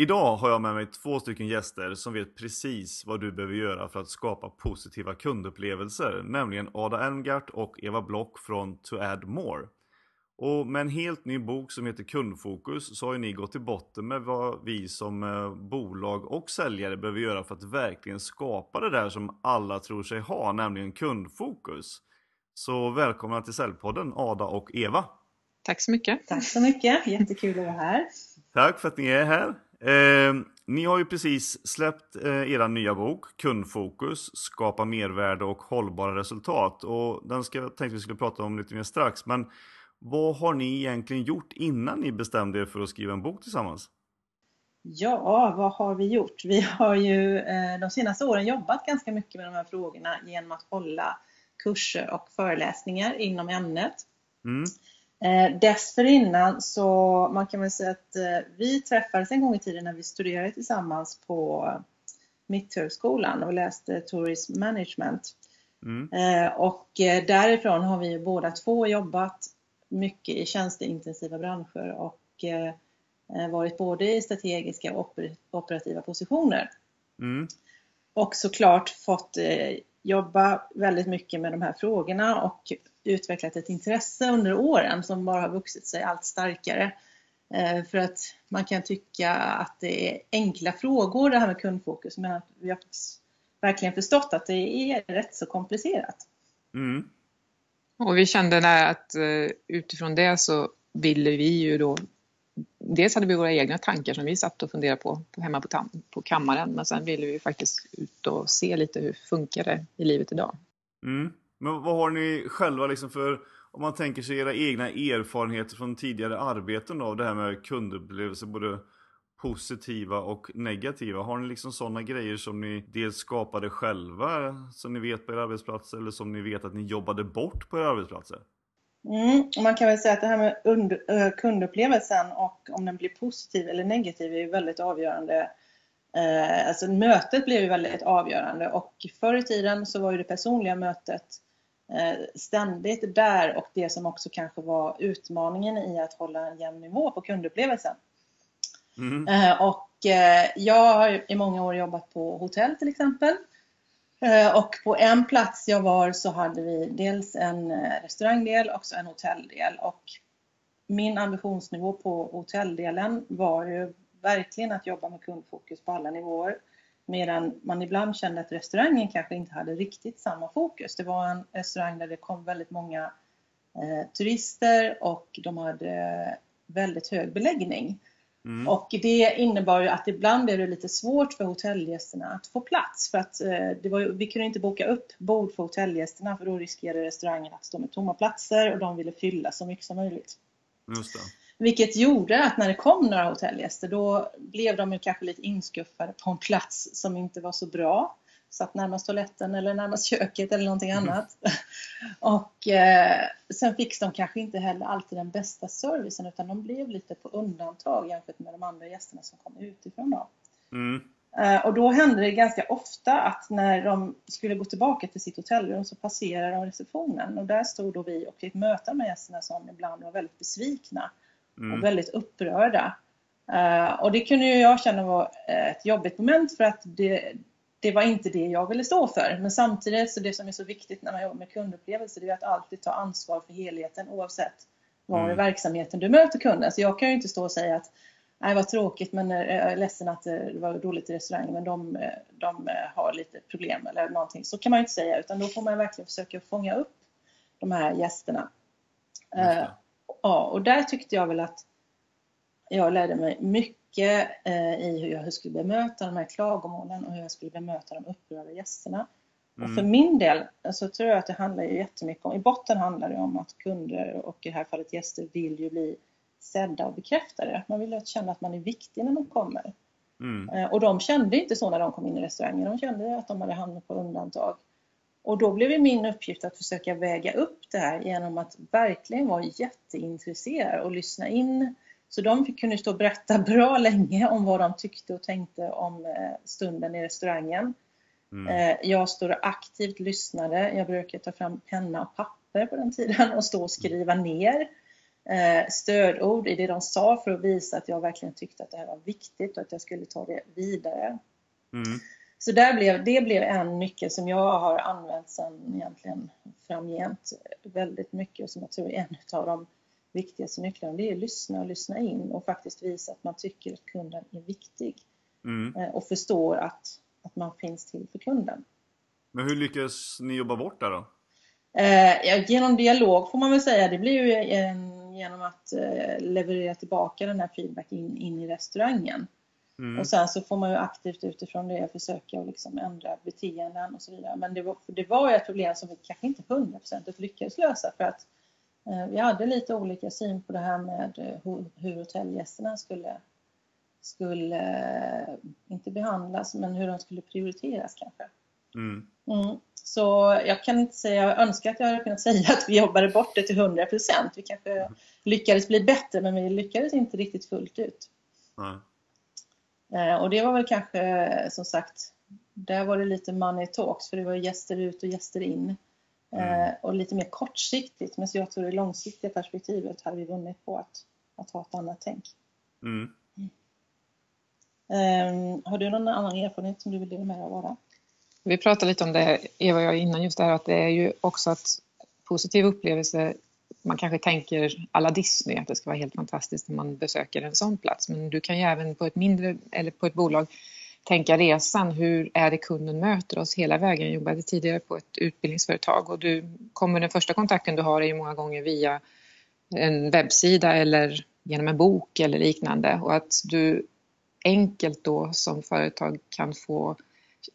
Idag har jag med mig två stycken gäster som vet precis vad du behöver göra för att skapa positiva kundupplevelser, nämligen Ada Elmgart och Eva Block från To Add More. Och med en helt ny bok som heter Kundfokus så har ju ni gått till botten med vad vi som eh, bolag och säljare behöver göra för att verkligen skapa det där som alla tror sig ha, nämligen kundfokus. Så välkomna till Säljpodden Ada och Eva. Tack så mycket. Tack så mycket, jättekul att vara här. Tack för att ni är här. Eh, ni har ju precis släppt eh, er nya bok Kundfokus, skapa mervärde och hållbara resultat. Och den ska, jag tänkte vi skulle prata om lite mer strax. Men vad har ni egentligen gjort innan ni bestämde er för att skriva en bok tillsammans? Ja, vad har vi gjort? Vi har ju eh, de senaste åren jobbat ganska mycket med de här frågorna genom att hålla kurser och föreläsningar inom ämnet. Mm. Eh, dessförinnan så man kan väl säga att eh, vi träffades en gång i tiden när vi studerade tillsammans på Mitthögskolan och läste Tourism Management. Mm. Och därifrån har vi båda två jobbat mycket i tjänsteintensiva branscher och varit både i strategiska och operativa positioner. Mm. Och såklart fått jobba väldigt mycket med de här frågorna och utvecklat ett intresse under åren som bara har vuxit sig allt starkare. Eh, för att man kan tycka att det är enkla frågor det här med kundfokus men att vi har verkligen förstått att det är rätt så komplicerat. Mm. Och vi kände att eh, utifrån det så ville vi ju då Dels hade vi våra egna tankar som vi satt och funderade på, på hemma på, på kammaren men sen ville vi faktiskt ut och se lite hur funkar det i livet idag. Mm. Men vad har ni själva liksom för, om man tänker sig era egna erfarenheter från tidigare arbeten av det här med kundupplevelser, både positiva och negativa. Har ni liksom sådana grejer som ni dels skapade själva, som ni vet på er arbetsplats, eller som ni vet att ni jobbade bort på era arbetsplatser? Mm, man kan väl säga att det här med eh, kundupplevelsen och om den blir positiv eller negativ är ju väldigt avgörande Eh, alltså mötet blev ju väldigt avgörande och förr i tiden så var ju det personliga mötet eh, ständigt där och det som också kanske var utmaningen i att hålla en jämn nivå på kundupplevelsen. Mm. Eh, och eh, jag har i många år jobbat på hotell till exempel. Eh, och på en plats jag var så hade vi dels en restaurangdel och en hotelldel. Och min ambitionsnivå på hotelldelen var ju verkligen att jobba med kundfokus på alla nivåer. Medan man ibland kände att restaurangen kanske inte hade riktigt samma fokus. Det var en restaurang där det kom väldigt många eh, turister och de hade väldigt hög beläggning. Mm. Och det innebar ju att ibland blev det lite svårt för hotellgästerna att få plats. För att eh, det var, vi kunde inte boka upp bord för hotellgästerna för då riskerade restaurangen att stå med tomma platser och de ville fylla så mycket som möjligt. Just det. Vilket gjorde att när det kom några hotellgäster då blev de ju kanske lite inskuffade på en plats som inte var så bra. Satt närmast toaletten eller närmast köket eller någonting mm. Och eh, sen fick de kanske inte heller alltid den bästa servicen utan de blev lite på undantag jämfört med de andra gästerna som kom utifrån. Då. Mm. Eh, och då hände det ganska ofta att när de skulle gå tillbaka till sitt hotellrum så passerade de receptionen och där stod då vi och fick möta de gästerna som ibland var väldigt besvikna mm. och väldigt upprörda. Uh, och det kunde ju jag känna var ett jobbigt moment för att det, det var inte det jag ville stå för. Men samtidigt så det som är så viktigt när man jobbar med kundupplevelser det är att alltid ta ansvar för helheten oavsett var mm. i verksamheten du möter kunden. Så jag kan ju inte stå och säga att Nej vad tråkigt men jag är ledsen att det var dåligt i restaurangen men de, de har lite problem eller någonting. Så kan man ju inte säga utan då får man verkligen försöka fånga upp de här gästerna. Uh, ja, och där tyckte jag väl att jag lärde mig mycket eh, i hur jag skulle bemöta de här klagomålen och hur jag skulle bemöta de upprörda gästerna. Mm. Och för min del så tror jag att det handlar ju jättemycket om, i botten handlar det om att kunder och i det här fallet gäster vill ju bli sedda och bekräftade. Man vill ju känna att man är viktig när de kommer. Mm. Eh, och de kände inte så när de kom in i restaurangen, de kände att de hade hamnat på undantag. Och då blev det min uppgift att försöka väga upp det här genom att verkligen vara jätteintresserad och lyssna in. Så de kunde stå och berätta bra länge om vad de tyckte och tänkte om eh, stunden i restaurangen. Mm. Jag står och aktivt lyssnade. Jag brukar ta fram penna och papper på den tiden och stå och skriva ner stödord i det de sa för att visa att jag verkligen tyckte att det här var viktigt och att jag skulle ta det vidare. Mm. Så där blev, det blev en nyckel som jag har använt sedan egentligen framgent väldigt mycket och som jag tror är en av de viktigaste nycklarna. Det är att lyssna och lyssna in och faktiskt visa att man tycker att kunden är viktig. Mm. Eh, och förstår att, att man finns till för kunden. Men hur lyckas ni jobba bort det då? Eh, genom dialog får man väl säga. Det blir ju en, genom att eh, leverera tillbaka den här feedbacken in, in i restaurangen. Mm. Och sen så får man ju aktivt utifrån det försöka liksom ändra beteenden och så vidare. Men det var, det var ju ett problem som vi kanske inte hundraprocentigt lyckades lösa för att vi hade lite olika syn på det här med eh, hur hotellgästerna skulle, skulle eh, inte behandlas, men hur de skulle prioriteras kanske. Mm. Mm. Så jag kan inte säga, jag önskar att jag hade kunnat säga att vi jobbade bort det till 100% Vi kanske lyckades bli bättre, men vi lyckades inte riktigt fullt ut. Mm. Eh, och det var väl kanske som sagt, där var det lite money talks för det var gäster ut och gäster in. Eh, mm. Och lite mer kortsiktigt, men så jag tror det långsiktiga perspektivet hade vi vunnit på att, att ha ett annat tänk. Mm. Um, har du någon annan erfarenhet som du vill dela med dig av? Ada? Vi pratade lite om det, Eva och jag, innan just det här att det är ju också att positiv upplevelse man kanske tänker alla Disney, att det ska vara helt fantastiskt när man besöker en sån plats. Men du kan ju även på ett mindre, eller på ett bolag, tänka resan. Hur är det kunden möter oss hela vägen? Jag jobbade tidigare på ett utbildningsföretag och du kommer den första kontakten du har är ju många gånger via en webbsida eller genom en bok eller liknande och att du enkelt då som företag kan få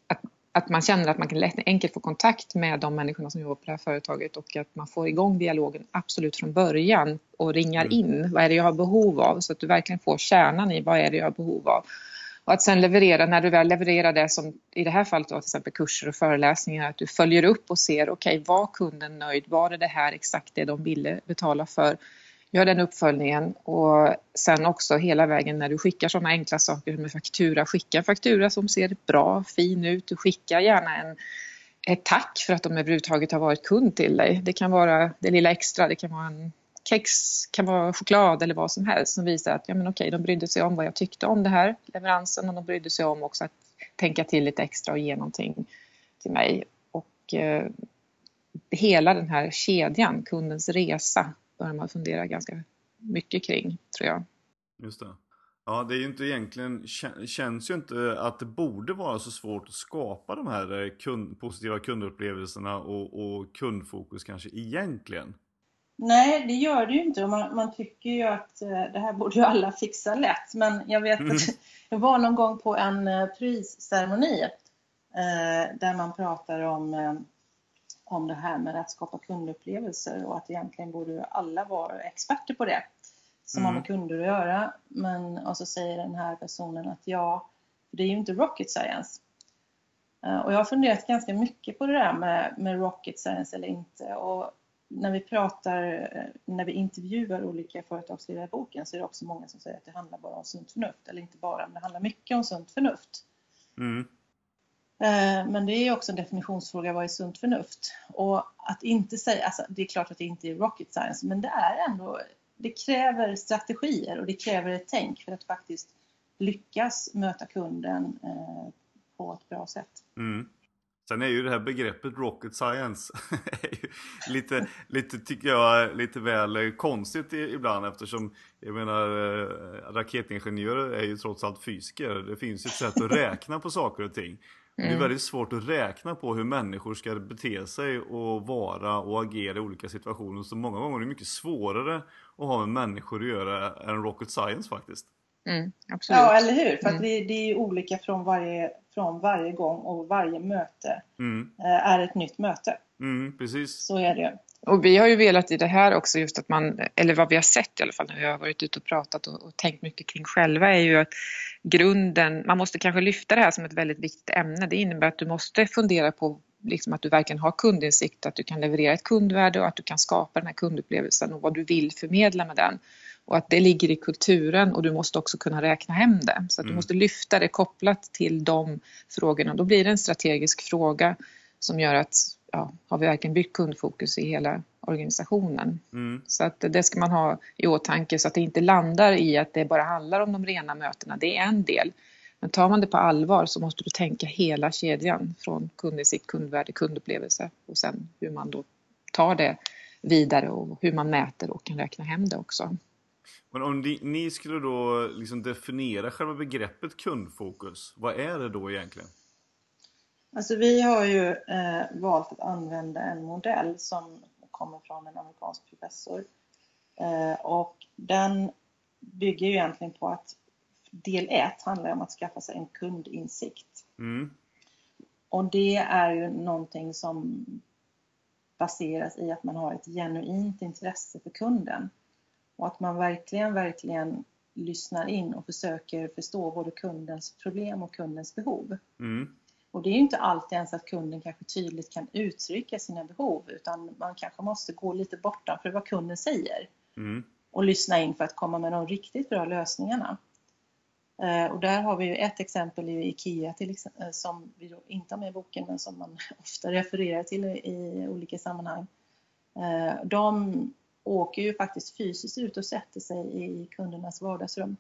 att att man känner att man kan lätt, enkelt få kontakt med de människorna som jobbar på det här företaget och att man får igång dialogen absolut från början och ringar mm. in vad är det jag har behov av så att du verkligen får kärnan i vad är det jag har behov av. Och att sen leverera, när du väl levererar det som i det här fallet då, till exempel kurser och föreläsningar, att du följer upp och ser okej, okay, var kunden nöjd? Var det det här exakt det de ville betala för? Gör den uppföljningen och sen också hela vägen när du skickar sådana enkla saker med faktura, skicka en faktura som ser bra, fin ut. Du skickar gärna en, ett tack för att de överhuvudtaget har varit kund till dig. Det kan vara det lilla extra, det kan vara en kex, kan vara choklad eller vad som helst som visar att ja, men okej, de brydde sig om vad jag tyckte om det här leveransen och de brydde sig om också att tänka till lite extra och ge någonting till mig. Och eh, hela den här kedjan, kundens resa, börjar man fundera ganska mycket kring, tror jag. Just det. Ja, det är ju inte egentligen, känns ju inte att det borde vara så svårt att skapa de här eh, kund, positiva kundupplevelserna och, och, kundfokus kanske egentligen. Nej, det gör det ju inte. Man, man tycker ju att eh, det här borde ju alla fixa lätt. Men jag vet mm. att jag var någon gång på en eh, prisceremoni eh, där man pratar om om det här med att skapa kundupplevelser och att egentligen borde alla vara experter på det som mm. har med kunder att göra. Men och så säger den här personen att ja, det är ju inte rocket science. Eh, och jag har funderat ganska mycket på det där med, med rocket science eller inte. Och när vi pratar, eh, när vi intervjuar olika företagsledare i boken så är det också många som säger att det handlar bara om sunt förnuft. Eller inte bara, men det handlar mycket om sunt förnuft. Mm. Eh, men det är också en definitionsfråga, vad är sunt förnuft? Och att inte säga, alltså det är klart att det inte är rocket science, men det är ändå, det kräver strategier och det kräver ett tänk för att faktiskt lyckas möta kunden eh, på ett bra sätt. Mm. Sen är ju det här begreppet rocket science lite, lite, tycker jag, lite väl konstigt ibland eftersom jag menar eh, raketingenjörer är ju trots allt fysiker. Det finns ju ett sätt att räkna på saker och ting. Mm. Det är mm. väldigt svårt att räkna på hur människor ska bete sig och vara och agera i olika situationer. Så många gånger är det mycket svårare att ha med människor att göra än rocket science faktiskt. Mm, ja, eller hur? För mm. det, det, är olika från varje, från varje gång och varje möte mm. Eh, är ett nytt möte. Mm, precis. Så är det. Och vi har ju velat i det här också just att man, eller vad vi har sett i alla fall när vi har varit ute och pratat och, och, tänkt mycket kring själva är ju att grunden, man måste kanske lyfta det här som ett väldigt viktigt ämne. Det innebär att du måste fundera på liksom att du verkligen har kundinsikt, att du kan leverera ett kundvärde och att du kan skapa den här kundupplevelsen och vad du vill förmedla med den. Och att det ligger i kulturen och du måste också kunna räkna hem det. Så att du Mm. måste lyfta det kopplat till de frågorna. Då blir det en strategisk fråga som gör att, ja, har vi verkligen byggt kundfokus i hela organisationen? Mm. Så att det ska man ha i åtanke så att det inte landar i att det bara handlar om de rena mötena. Det är en del. Men tar man det på allvar så måste du tänka hela kedjan från kundinsikt, kundvärde, kundupplevelse och sen hur man då tar det vidare och hur man mäter och kan räkna hem det också. Men om ni, ni skulle då liksom definiera själva begreppet kundfokus, vad är det då egentligen? Alltså vi har ju eh, valt att använda en modell som kommer från en amerikansk professor. Eh, och den bygger ju egentligen på att del 1 handlar om att skaffa sig en kundinsikt. Mm. Och det är ju någonting som baseras i att man har ett genuint intresse för kunden. Och att man verkligen, verkligen lyssnar in och försöker förstå både kundens problem och kundens behov. Mm. Och det är ju inte alltid ens att kunden kanske tydligt kan uttrycka sina behov utan man kanske måste gå lite bortanför vad kunden säger Mm. och lyssna in för att komma med de riktigt bra lösningarna. Eh, Och där har vi ju ett exempel i IKEA till exempel, som vi inte har med i boken men som man ofta refererar till i- i olika sammanhang. Eh, De åker ju faktiskt fysiskt ut och sätter sig i kundernas vardagsrum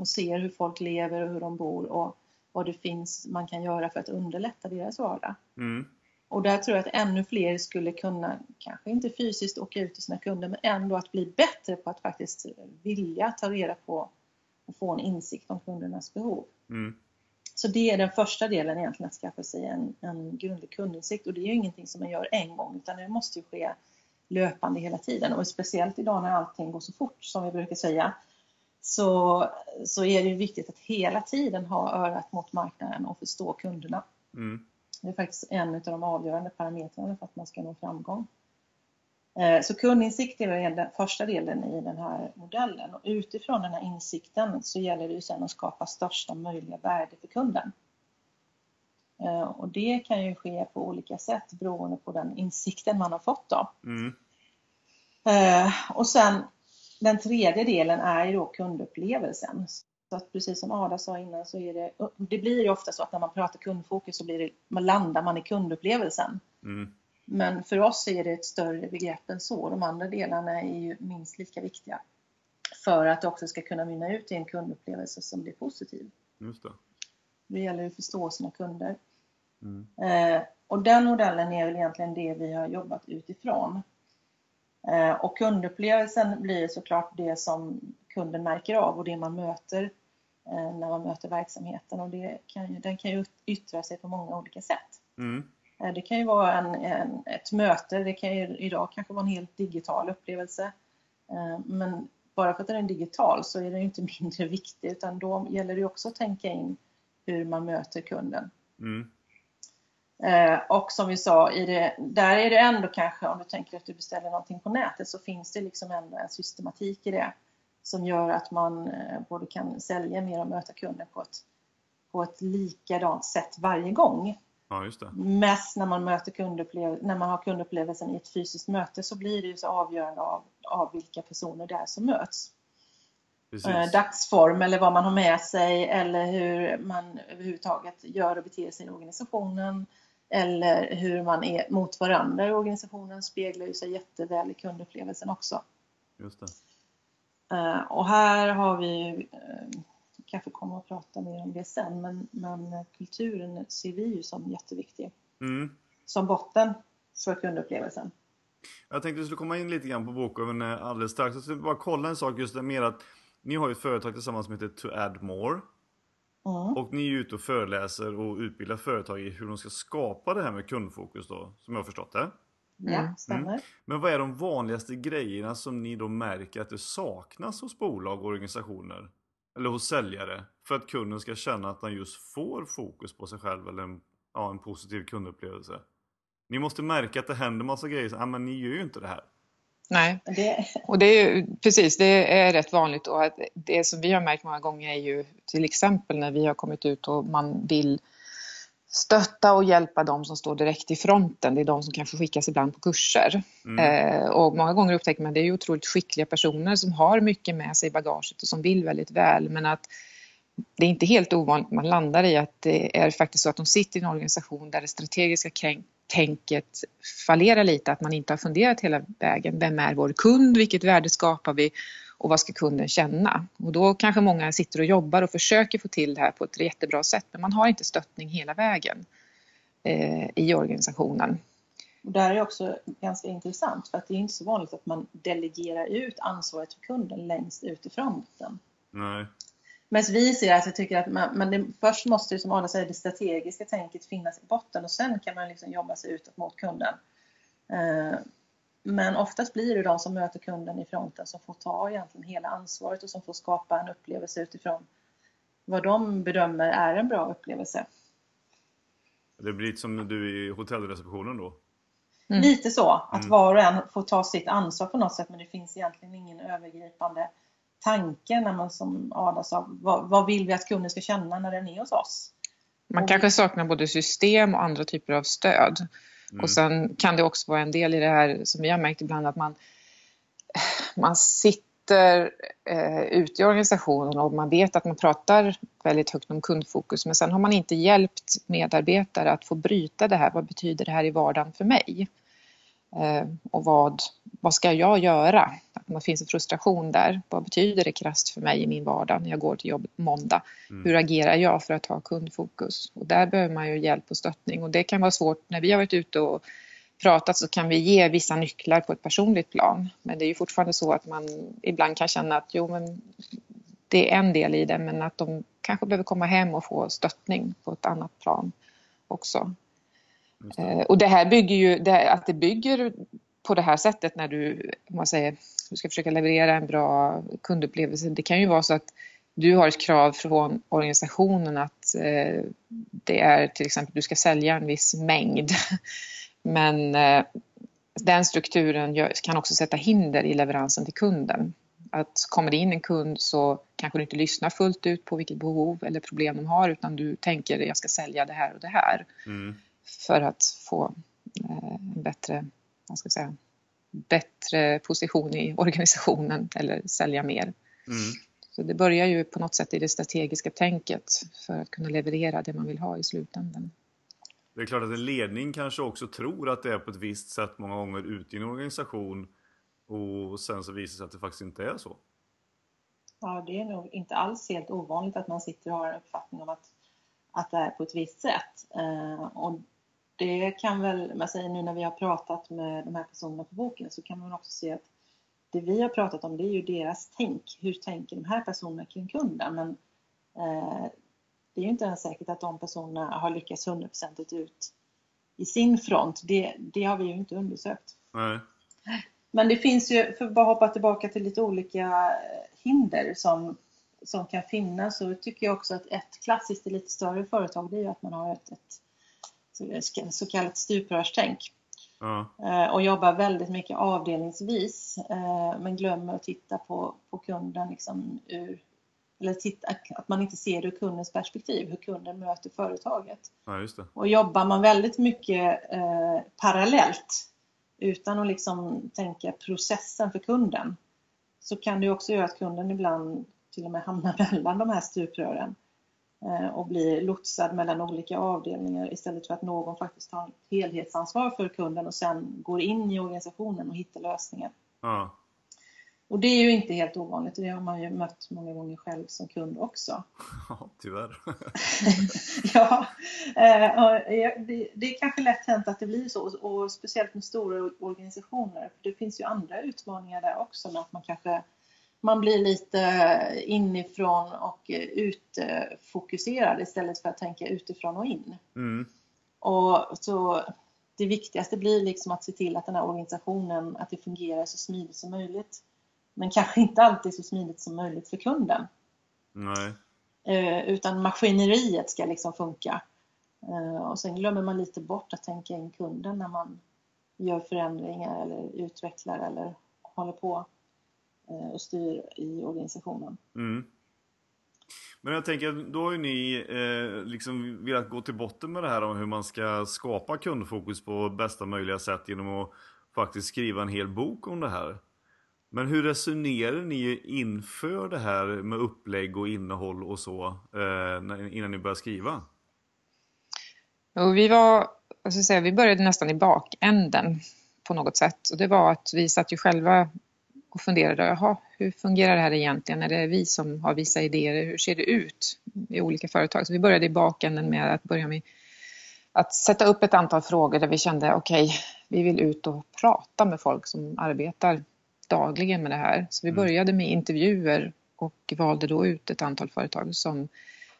och ser hur folk lever och hur de bor och vad det finns man kan göra för att underlätta deras vardag. Mm. Och där tror jag att ännu fler skulle kunna, kanske inte fysiskt åka ut till sina kunder, men ändå att bli bättre på att faktiskt vilja ta reda på och få en insikt om kundernas behov. Mm. Så det är den första delen egentligen, att skaffa sig en, en grundlig kundinsikt. Och det är ju ingenting som man gör en gång, utan det måste ju ske löpande hela tiden. Och speciellt idag när allting går så fort, som vi brukar säga, så, så är det viktigt att hela tiden ha örat mot marknaden och förstå kunderna. Mm. Det är faktiskt en av de avgörande parametrarna för att man ska nå framgång. Eh, Så kundinsikt är den första delen i den här modellen och utifrån den här insikten så gäller det ju sen att skapa största möjliga värde för kunden. Eh, Och det kan ju ske på olika sätt beroende på den insikten man har fått då. Mm. Eh, Och sen den tredje delen är ju då kundupplevelsen. Så att precis som Ada sa innan så är det, det blir ju ofta så att när man pratar kundfokus så blir det, man landar man i kundupplevelsen. Mm. Men för oss är det ett större begrepp än så. De andra delarna är ju minst lika viktiga. För att det också ska kunna mynna ut i en kundupplevelse som blir positiv. Just det. Det gäller att förstå sina kunder. Mm. Eh, och den modellen är väl egentligen det vi har jobbat utifrån. Eh, och kundupplevelsen blir såklart det som kunden märker av och det man möter eh, när man möter verksamheten. Och det kan den kan ju yttra sig på många olika sätt. Mm. Eh, Det kan ju vara en, en, ett möte, det kan ju idag kanske vara en helt digital upplevelse. Men bara för att den är digital så är den ju inte mindre viktig utan då gäller det också att tänka in hur man möter kunden. Mm. Eh, Och som vi sa, det, där är det ändå kanske, om du tänker att du beställer någonting på nätet, så finns det liksom ändå en systematik i det som gör att man eh, både kan sälja mer och möta kunden på ett, på ett likadant sätt varje gång. Ja, just det. Mest när man, möter kundupplev- när man har kundupplevelsen i ett fysiskt möte så blir det ju så avgörande av, av vilka personer det är som möts. Precis. Eh, dagsform eller vad man har med sig eller hur man överhuvudtaget gör och beter sig i organisationen eller hur man är mot varandra i organisationen speglar ju sig jätteväl i kundupplevelsen också. Just det. Eh, Och här har vi eh, kanske kommer att prata mer om det sen, men, men kulturen ser vi ju som jätteviktig. Mm. Som botten för kundupplevelsen. Jag tänkte att vi skulle komma in lite grann på boken eh, alldeles strax. Jag skulle bara kolla en sak just det med att ni har ju ett företag tillsammans som heter To Add More. Mm. Och ni är ute och föreläser och utbildar företag i hur de ska skapa det här med kundfokus då, som jag har förstått det. Ja, stämmer. Men vad är de vanligaste grejerna som ni då märker att det saknas hos bolag och organisationer? Eller hos säljare? För att kunden ska känna att han just får fokus på sig själv eller en, ja, en positiv kundupplevelse. Ni måste märka att det händer massa grejer. Ja, men ni gör ju inte det här. Nej, Det, och det är ju precis, det är rätt vanligt och det som vi har märkt många gånger är ju till exempel när vi har kommit ut och man vill stötta och hjälpa de som står direkt i fronten. Det är de som kanske skickas ibland på kurser. Mm. Eh, och många gånger upptäcker man att det är otroligt skickliga personer som har mycket med sig i bagaget och som vill väldigt väl. Men att det är inte helt ovanligt att man landar i att det är faktiskt så att de sitter i en organisation där det strategiska tänket fallerar lite, att man inte har funderat hela vägen. Vem är vår kund? Vilket värde skapar vi? Och vad ska kunden känna? Och då kanske många sitter och jobbar och försöker få till det här på ett jättebra sätt, men man har inte stöttning hela vägen eh, i organisationen. Och det här är också ganska intressant för att det är inte så vanligt att man delegerar ut ansvaret för kunden längst ut i fronten. Nej. Men vi ser att jag tycker att man, man det, först måste som Ada säger det strategiska tänket finnas i botten och sen kan man liksom jobba sig utåt mot kunden. Eh, men oftast blir det de som möter kunden i fronten som får ta egentligen hela ansvaret och som får skapa en upplevelse utifrån vad de bedömer är en bra upplevelse. Det blir lite som du i hotellreceptionen då? Mm. Lite så, att mm. var och en får ta sitt ansvar på något sätt men det finns egentligen ingen övergripande tanke när man som Ada sa, vad, vad vill vi att kunden ska känna när den är hos oss? Man kanske saknar både system och andra typer av stöd. Mm. Och sen kan det också vara en del i det här som vi har märkt ibland att man, man sitter eh, ute i organisationen och man vet att man pratar väldigt högt om kundfokus men sen har man inte hjälpt medarbetare att få bryta det här. Vad betyder det här i vardagen för mig? Eh, och vad, vad ska jag göra? Att det finns en frustration där. Vad betyder det krasst för mig i min vardag när jag går till jobbet på måndag? Mm. Hur agerar jag för att ha kundfokus? Och där behöver man ju hjälp och stöttning och det kan vara svårt när vi har varit ute och pratat så kan vi ge vissa nycklar på ett personligt plan. Men det är ju fortfarande så att man ibland kan känna att jo men det är en del i det men att de kanske behöver komma hem och få stöttning på ett annat plan också. Det. Eh, och det här bygger ju, det, att det bygger på det här sättet när du, om man säger, du ska försöka leverera en bra kundupplevelse. Det kan ju vara så att du har ett krav från organisationen att eh, det är till exempel du ska sälja en viss mängd. Men eh, den strukturen gör, kan också sätta hinder i leveransen till kunden. Att kommer det in en kund så kanske du inte lyssnar fullt ut på vilket behov eller problem de har utan du tänker jag ska sälja det här och det här. Mm. För att få eh, en bättre vad ska jag säga, bättre position i organisationen eller sälja mer. Mm. Så det börjar ju på något sätt i det strategiska tänket för att kunna leverera det man vill ha i slutändan. Det är klart att en ledning kanske också tror att det är på ett visst sätt många gånger ute i en organisation och sen så visar det sig att det faktiskt inte är så. Ja, det är nog inte alls helt ovanligt att man sitter och har en uppfattning om att, att det är på ett visst sätt. Eh, och det kan väl, man säger nu när vi har pratat med de här personerna på boken så kan man också se att det vi har pratat om det är ju deras tänk. Hur tänker de här personerna kring kunden? Men eh, det är ju inte ens säkert att de personerna har lyckats hundraprocentigt ut i sin front. Det, det har vi ju inte undersökt. Nej. Men det finns ju, för att bara hoppa tillbaka till lite olika hinder som, som kan finnas så tycker jag också att ett klassiskt i lite större företag det är ju att man har ett, ett så kallat stuprörstänk. Ja. Eh, och jobbar väldigt mycket avdelningsvis eh, men glömmer att titta på, på kunden liksom ur eller titta, att man inte ser det ur kundens perspektiv, hur kunden möter företaget. Ja, och jobbar man väldigt mycket eh, parallellt utan att liksom tänka processen för kunden så kan det också göra att kunden ibland till och med hamnar mellan de här stuprören. Eh, och blir lotsad mellan olika avdelningar istället för att någon faktiskt tar ett helhetsansvar för kunden och sen går in i organisationen och hittar lösningar. Ja. Och det är ju inte helt ovanligt och det har man ju mött många gånger själv som kund också. Ja, tyvärr. ja, eh, det är kanske lätt hänt att det blir så och speciellt med stora organisationer. För det finns ju andra utmaningar där också med att man kanske man blir lite inifrån och utfokuserad istället för att tänka utifrån och in. Mm. Och så det viktigaste blir liksom att se till att den här organisationen att det fungerar så smidigt som möjligt. Men kanske inte alltid så smidigt som möjligt för kunden. Nej. Eh, utan maskineriet ska liksom funka. Eh, och sen glömmer man lite bort att tänka in kunden när man gör förändringar eller utvecklar eller håller på. Eh, och styr i organisationen. Mm. Men jag tänker, då har ju ni eh, liksom velat gå till botten med det här om hur man ska skapa kundfokus på bästa möjliga sätt genom att faktiskt skriva en hel bok om det här. Men hur resonerar ni inför det här med upplägg och innehåll och så eh, innan ni börjar skriva? Och vi var, alltså säga, vi började nästan i bakänden på något sätt och det var att vi satt ju själva och funderade, jaha, hur fungerar det här egentligen? Är det vi som har vissa idéer? Hur ser det ut i olika företag? Så vi började i bakänden med att börja med att sätta upp ett antal frågor där vi kände, okej, okay, vi vill ut och prata med folk som arbetar dagligen med det här. Så vi mm. började med intervjuer och valde då ut ett antal företag som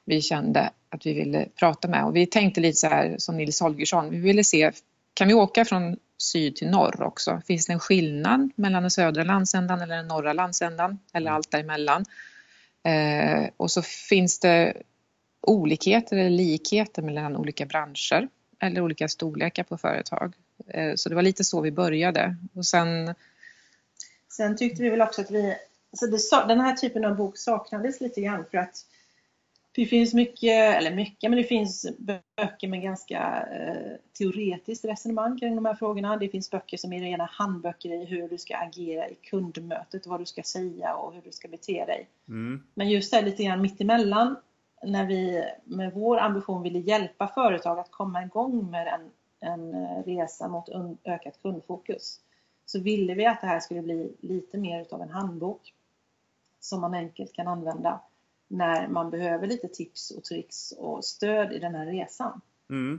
vi kände att vi ville prata med. Och vi tänkte lite så här som Nils Holgersson, vi ville se, kan vi åka från syd till norr också? Finns det en skillnad mellan den södra landsändan eller den norra landsändan eller mm. allt däremellan? Eh, och så finns det olikheter eller likheter mellan olika branscher eller olika storlekar på företag. Eh, så det var lite så vi började. Och sen, sen tyckte vi väl också att vi, alltså det, den här typen av bok saknades lite grann för att det finns mycket, eller mycket, men det finns böcker med ganska eh, teoretiskt resonemang kring de här frågorna. Det finns böcker som är rena handböcker i hur du ska agera i kundmötet, vad du ska säga och hur du ska bete dig. Mm. Men just det lite grann mittemellan, när vi med vår ambition ville hjälpa företag att komma igång med en, en eh, resa mot ökat kundfokus, så ville vi att det här skulle bli lite mer utav en handbok som man enkelt kan använda när man behöver lite tips och tricks och stöd i den här resan. Mm.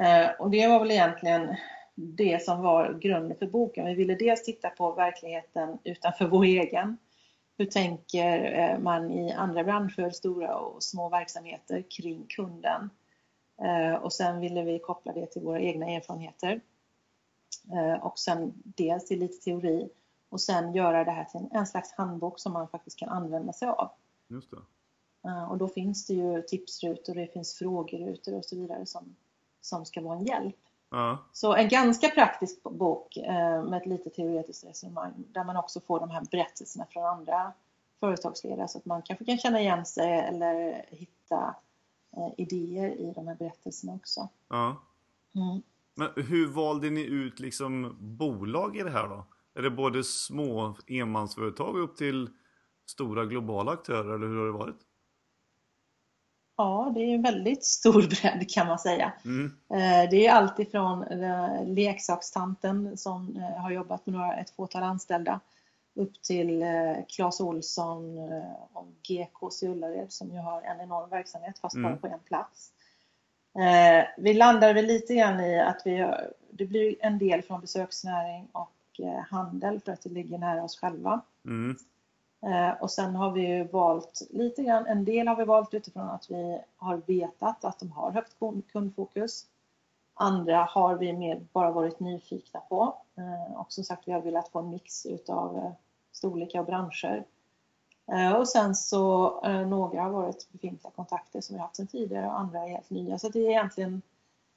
Eh, och det var väl egentligen det som var grunden för boken. Vi ville dels titta på verkligheten utanför vår egen. Hur tänker eh, man i andra branscher, stora och små verksamheter kring kunden? Eh, och sen ville vi koppla det till våra egna erfarenheter. Och sen dels till lite teori och sen göra det här till en slags handbok som man faktiskt kan använda sig av. Just det. Eh, och då finns det ju tipsrutor, det finns frågerutor och så vidare som, som ska vara en hjälp. Ja. Så en ganska praktisk bok eh, med ett lite teoretiskt resonemang där man också får de här berättelserna från andra företagsledare så att man kanske kan känna igen sig eller hitta eh, idéer i de här berättelserna också. Ja. Mm. Men hur valde ni ut liksom bolag i det här då? Är det både små enmansföretag upp till stora globala aktörer eller hur har det varit? Ja, det är en väldigt stor bredd kan man säga. Mm. Eh, det är allt ifrån eh, leksakstanten som eh, har jobbat med några, ett fåtal anställda upp till Clas Olsson och GKs i Ullared som ju har en enorm verksamhet fast mm. bara på en plats. Vi landar väl lite grann i att vi, det blir en del från besöksnäring och handel för att det ligger nära oss själva. Mm. Eh, och sen har vi ju valt lite grann, en del har vi valt utifrån att vi har vetat att de har högt kundfokus. Andra har vi mer bara varit nyfikna på. Eh, och som sagt, vi har velat få en mix utav eh, storlekar och branscher. Eh, och sen så eh, några har varit befintliga kontakter som vi haft sedan tidigare och andra är helt nya. Så det är egentligen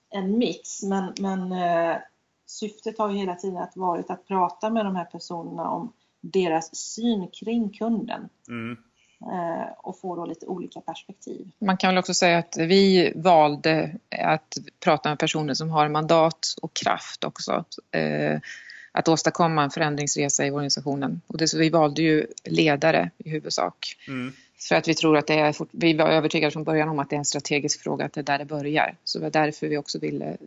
en mix. Men, men eh, syftet har ju hela tiden varit att prata med de här personerna om deras syn kring kunden. Mm. Eh, och få då lite olika perspektiv. Man kan väl också säga att vi valde att prata med personer som har mandat och kraft också. Eh, att åstadkomma en förändringsresa i organisationen. Och det, så vi valde ju ledare i huvudsak. Mm. För att vi tror att det är, vi var övertygade från början om att det är en strategisk fråga, att det är där det börjar. Så det var därför vi också ville,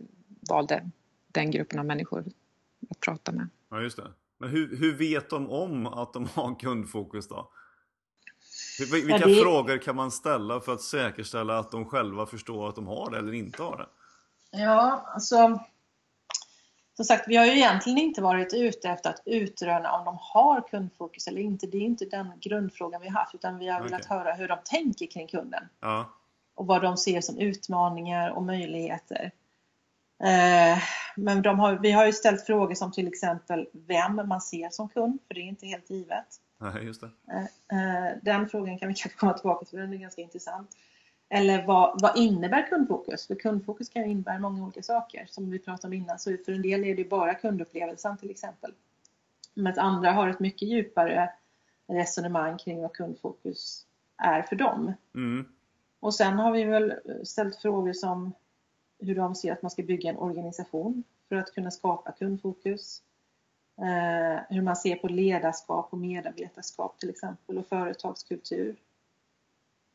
valde den gruppen av människor att prata med. Ja, just det. Men hur, hur vet de om att de har kundfokus då? Vilka ja, det... frågor kan man ställa för att säkerställa att de själva förstår att de har det eller inte har det? Ja, alltså som sagt, vi har ju egentligen inte varit ute efter att utröna om de har kundfokus eller inte. Det är inte den grundfrågan vi har haft, utan vi har okay. velat höra hur de tänker kring kunden. Ja. Och vad de ser som utmaningar och möjligheter. Eh, men har, vi har ju ställt frågor som till exempel vem man ser som kund, för det är inte helt givet. Nej, just det. Eh, eh, den frågan kan vi kanske komma tillbaka till, den är ganska intressant. Eller vad, vad innebär kundfokus? För kundfokus kan ju innebära många olika saker, som vi pratade om innan. Så för en del är det bara kundupplevelsen till exempel. Men andra har ett mycket djupare resonemang kring vad kundfokus är för dem. Mm. Och sen har vi väl ställt frågor som hur de ser att man ska bygga en organisation för att kunna skapa kundfokus. Eh, hur man ser på ledarskap och medarbetarskap till exempel och företagskultur.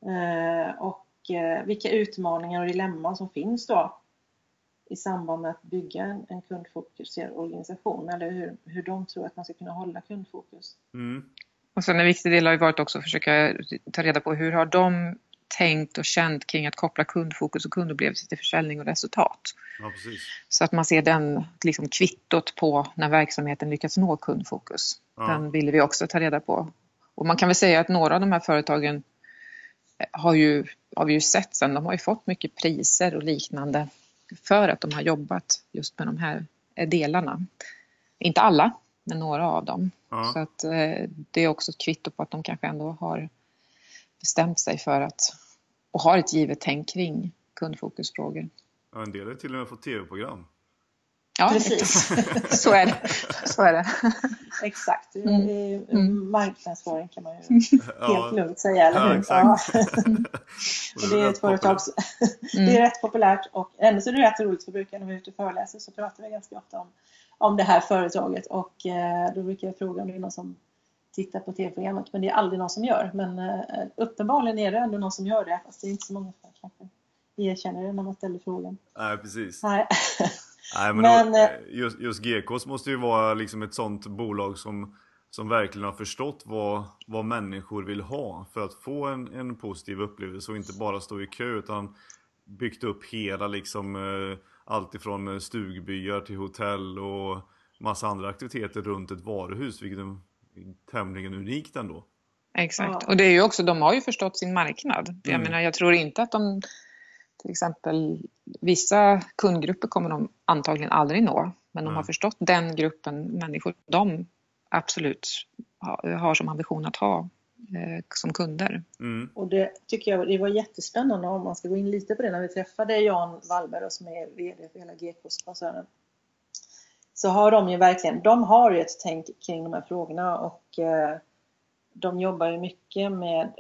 Eh, och eh, vilka utmaningar och dilemman som finns då i samband med att bygga en, en kundfokuserad organisation eller hur, hur de tror att man ska kunna hålla kundfokus. Mm. Och sen en viktig del har ju varit också att försöka ta reda på hur har de tänkt och känt kring att koppla kundfokus och kundupplevelse till försäljning och resultat. Ja. Så att man ser den liksom kvittot på när verksamheten lyckats nå kundfokus. Ja. Den ville vi också ta reda på. Och man kan väl säga att några av de här företagen har ju, har vi ju sett sen, de har ju fått mycket priser och liknande för att de har jobbat just med de här delarna. Inte alla, men några av dem. Ja. Så att eh, det är också ett kvitto på att de kanske ändå har bestämt sig för att och har ett givet tänk kring kundfokusfrågor. Ja, en del har till och med fått tv-program. Ja, Precis. så är det. Så är det. Exakt. Mm. Mm. Marknadsföring kan man ju helt lugnt säga, eller ja, hur? exakt. Och det är ett företag som- det är Mm. rätt populärt och ändå så är det rätt roligt för brukar när vi är ute och föreläser så pratar vi ganska ofta om, om det här företaget och eh, då brukar jag fråga om det är någon som tittar på tv-programmet men det är aldrig någon som gör. Men eh, uppenbarligen är det ändå någon som gör det fast det är inte så många som kanske erkänner det när man ställer frågan. Nej, precis. Nej. Nej, men, Men, då, eh, eh, just, just GKs måste ju vara liksom ett sånt bolag som, som verkligen har förstått vad, vad människor vill ha för att få en, en positiv upplevelse och inte bara stå i kö utan byggt upp hela liksom eh, allt ifrån stugbyar till hotell och massa andra aktiviteter runt ett varuhus vilket är tämligen unikt ändå. Exakt. Ja. Och det är ju också, de har ju förstått sin marknad. Jag Mm. menar, jag tror inte att de, till exempel, vissa kundgrupper kommer de antagligen aldrig nå. Men de Nej. har förstått den gruppen människor de absolut har, som ambition att ha eh, som kunder. Mm. Och det tycker jag det var jättespännande om man ska gå in lite på det när vi träffade Jan Wallberg som är VD för hela GKs-koncernen. Så har de ju verkligen, de har ju ett tänk kring de här frågorna och eh, de jobbar ju mycket med,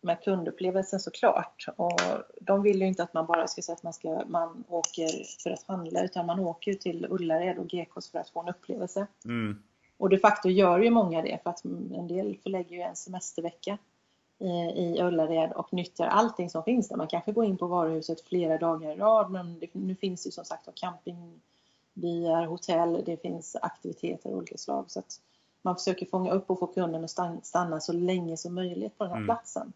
med kundupplevelsen såklart. Och de vill ju inte att man bara ska säga att man, ska, man åker för att handla utan man åker ju till Ullared och GKs för att få en upplevelse. Mm. Och de facto gör ju många det för att en del förlägger ju en semestervecka i, i Ullared och nyttjar allting som finns där. Man kanske går in på varuhuset flera dagar i rad men det, nu finns ju som sagt var campingbyar, hotell, det finns aktiviteter av olika slag. Så att man försöker fånga upp och få kunden att stanna, så länge som möjligt på den här Mm. platsen.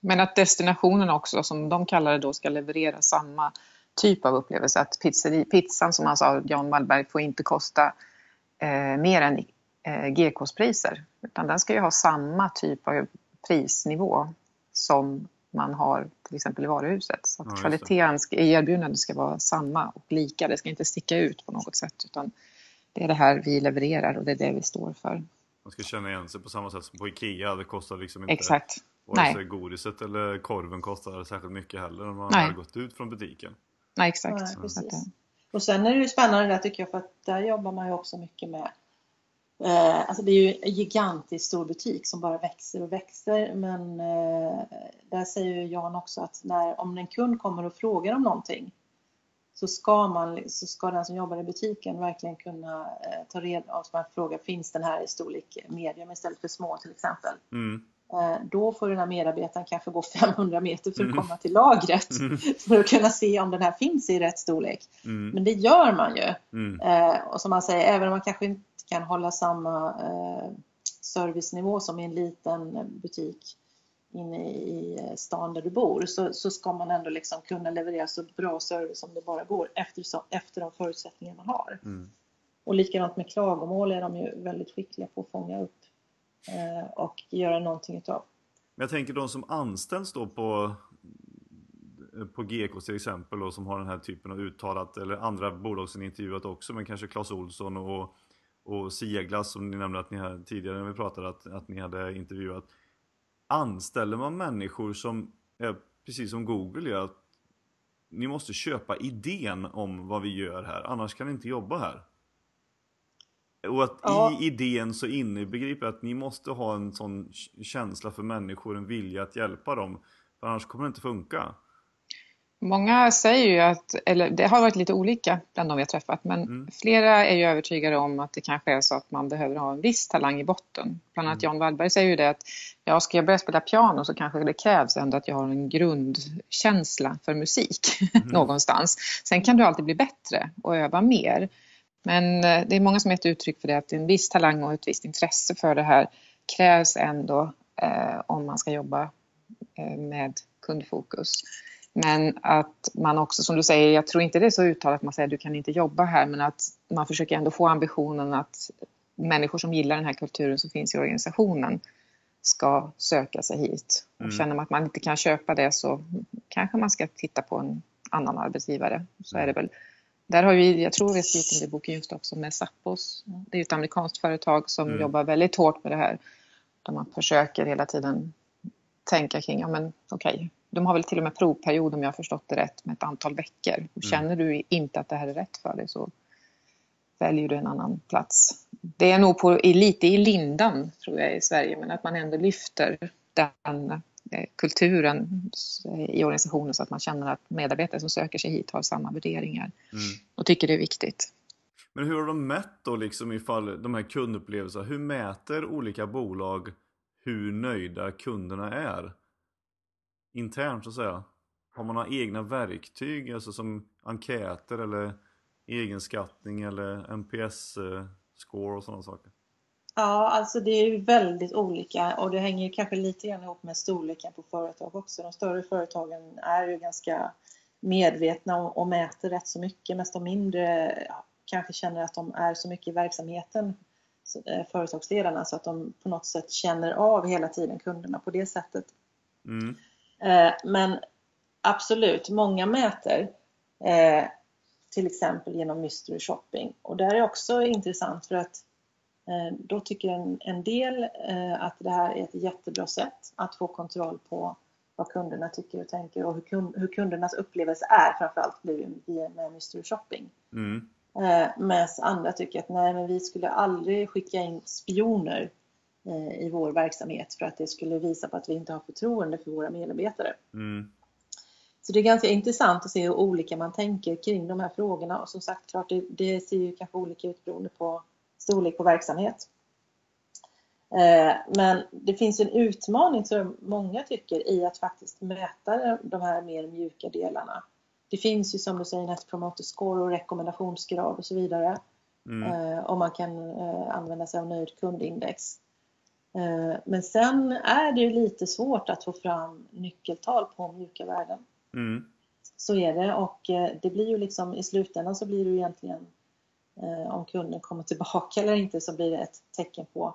Men att destinationen också, som de kallar det då, ska leverera samma typ av upplevelse. Att pizzeri, pizzan, som han sa, Jan Wallberg, får inte kosta eh, mer än eh, GKs priser. Utan den ska ju ha samma typ av prisnivå som man har till exempel i varuhuset. Så att Ja, kvaliteten i erbjudandet ska vara samma och lika. Det ska inte sticka ut på något sätt. Utan det är det här vi levererar och det är det vi står för. Man ska känna igen sig på samma sätt som på Ikea. Det kostar liksom inte Exakt. vare Nej. sig godiset eller korven kostar särskilt mycket heller om man Nej. har gått ut från butiken. Nej, exakt. Eh, Och sen är det ju spännande där tycker jag för att där jobbar man ju också mycket med eh, Alltså det är ju en gigantiskt stor butik som bara växer och växer men eh, där säger ju Jan också att när, om en kund kommer och frågar om någonting så ska, man, så ska den som jobbar i butiken verkligen kunna eh, ta reda på man frågar finns den här i storlek medium istället för små till exempel. Mm. Eh, Då får den här medarbetaren kanske gå 500 meter för att Mm. komma till lagret Mm. för att kunna se om den här finns i rätt storlek. Mm. Men det gör man ju. Mm. Eh, och som man säger, även om man kanske inte kan hålla samma eh, servicenivå som i en liten butik inne i stan där du bor så, så ska man ändå liksom kunna leverera så bra service som det bara går efter, efter de förutsättningar man har. Mm. Och likadant med klagomål är de ju väldigt skickliga på att fånga upp Eh, och göra någonting utav. Men jag tänker de som anställs då på eh, på GK till exempel och som har den här typen av uttalat eller andra bolag som ni intervjuat också men kanske Clas Olsson och, och Sieglas som ni nämnde att ni hade tidigare när vi pratade att, att ni hade intervjuat. Anställer man människor som är precis som Google gör att ni måste köpa idén om vad vi gör här annars kan ni inte jobba här. Och att Ja. i idén så inbegriper att ni måste ha en sån känsla för människor, en vilja att hjälpa dem. För annars kommer det inte funka. Många säger ju att, eller det har varit lite olika bland de vi har träffat, men Mm. flera är ju övertygade om att det kanske är så att man behöver ha en viss talang i botten. Bland annat Jan Wallberg säger ju det att ja, ska jag börja spela piano så kanske det krävs ändå att jag har en grundkänsla för musik någonstans. Sen kan du alltid bli bättre och öva mer. Men eh, det är många som har gett uttryck för det att en viss talang och ett visst intresse för det här krävs ändå eh, om man ska jobba eh, med kundfokus. Men att man också, som du säger, jag tror inte det är så uttalat att man säger du kan inte jobba här, men att man försöker ändå få ambitionen att människor som gillar den här kulturen som finns i organisationen ska söka sig hit. Och Mm. känner man att man inte kan köpa det så kanske man ska titta på en annan arbetsgivare. Så är det väl. Där har vi, jag tror vi har skrivit om det i boken just också med Sappos. Det är ett amerikanskt företag som Mm. jobbar väldigt hårt med det här. Där man försöker hela tiden tänka kring, ja men okej, de har väl till och med provperiod om jag har förstått det rätt med ett antal veckor. Och känner du inte att det här är rätt för dig så väljer du en annan plats. Det är nog på, i, lite i lindan tror jag i Sverige men att man ändå lyfter den kulturen i organisationen så att man känner att medarbetare som söker sig hit har samma värderingar Mm. och tycker det är viktigt. Men hur har de mätt då liksom ifall de här kundupplevelserna? Hur mäter olika bolag hur nöjda kunderna är? Internt så att säga. Har man några egna verktyg, alltså som enkäter eller egenskattning eller NPS-score och sådana saker? Ja, alltså det är ju väldigt olika och det hänger kanske lite grann ihop med storleken på företag också. De större företagen är ju ganska medvetna och, mäter rätt så mycket medan de mindre ja, kanske känner att de är så mycket i verksamheten, eh, företagsledarna, så att de på något sätt känner av hela tiden kunderna på det sättet. Mm. Eh, Men absolut, många mäter eh, till exempel genom mystery shopping och där är också intressant för att då tycker en, en del eh, att det här är ett jättebra sätt att få kontroll på vad kunderna tycker och tänker och hur, kund, hur kundernas upplevelse är framförallt via med mystery shopping. Mm. Eh, Medan andra tycker att nej, men vi skulle aldrig skicka in spioner eh, i vår verksamhet för att det skulle visa på att vi inte har förtroende för våra medarbetare. Mm. Så det är ganska intressant att se hur olika man tänker kring de här frågorna och som sagt klart det, det ser ju kanske olika ut beroende på storlek på verksamhet. Eh, Men det finns en utmaning som många tycker i att faktiskt mäta de här mer mjuka delarna. Det finns ju som du säger Net Promoter Score och rekommendationsgrad och så vidare. Mm. Eh, och man kan eh, använda sig av nöjd kundindex. Eh, Men sen är det ju lite svårt att få fram nyckeltal på mjuka värden. Mm. Så är det och eh, det blir ju liksom i slutändan så blir det ju egentligen eh, om kunden kommer tillbaka eller inte så blir det ett tecken på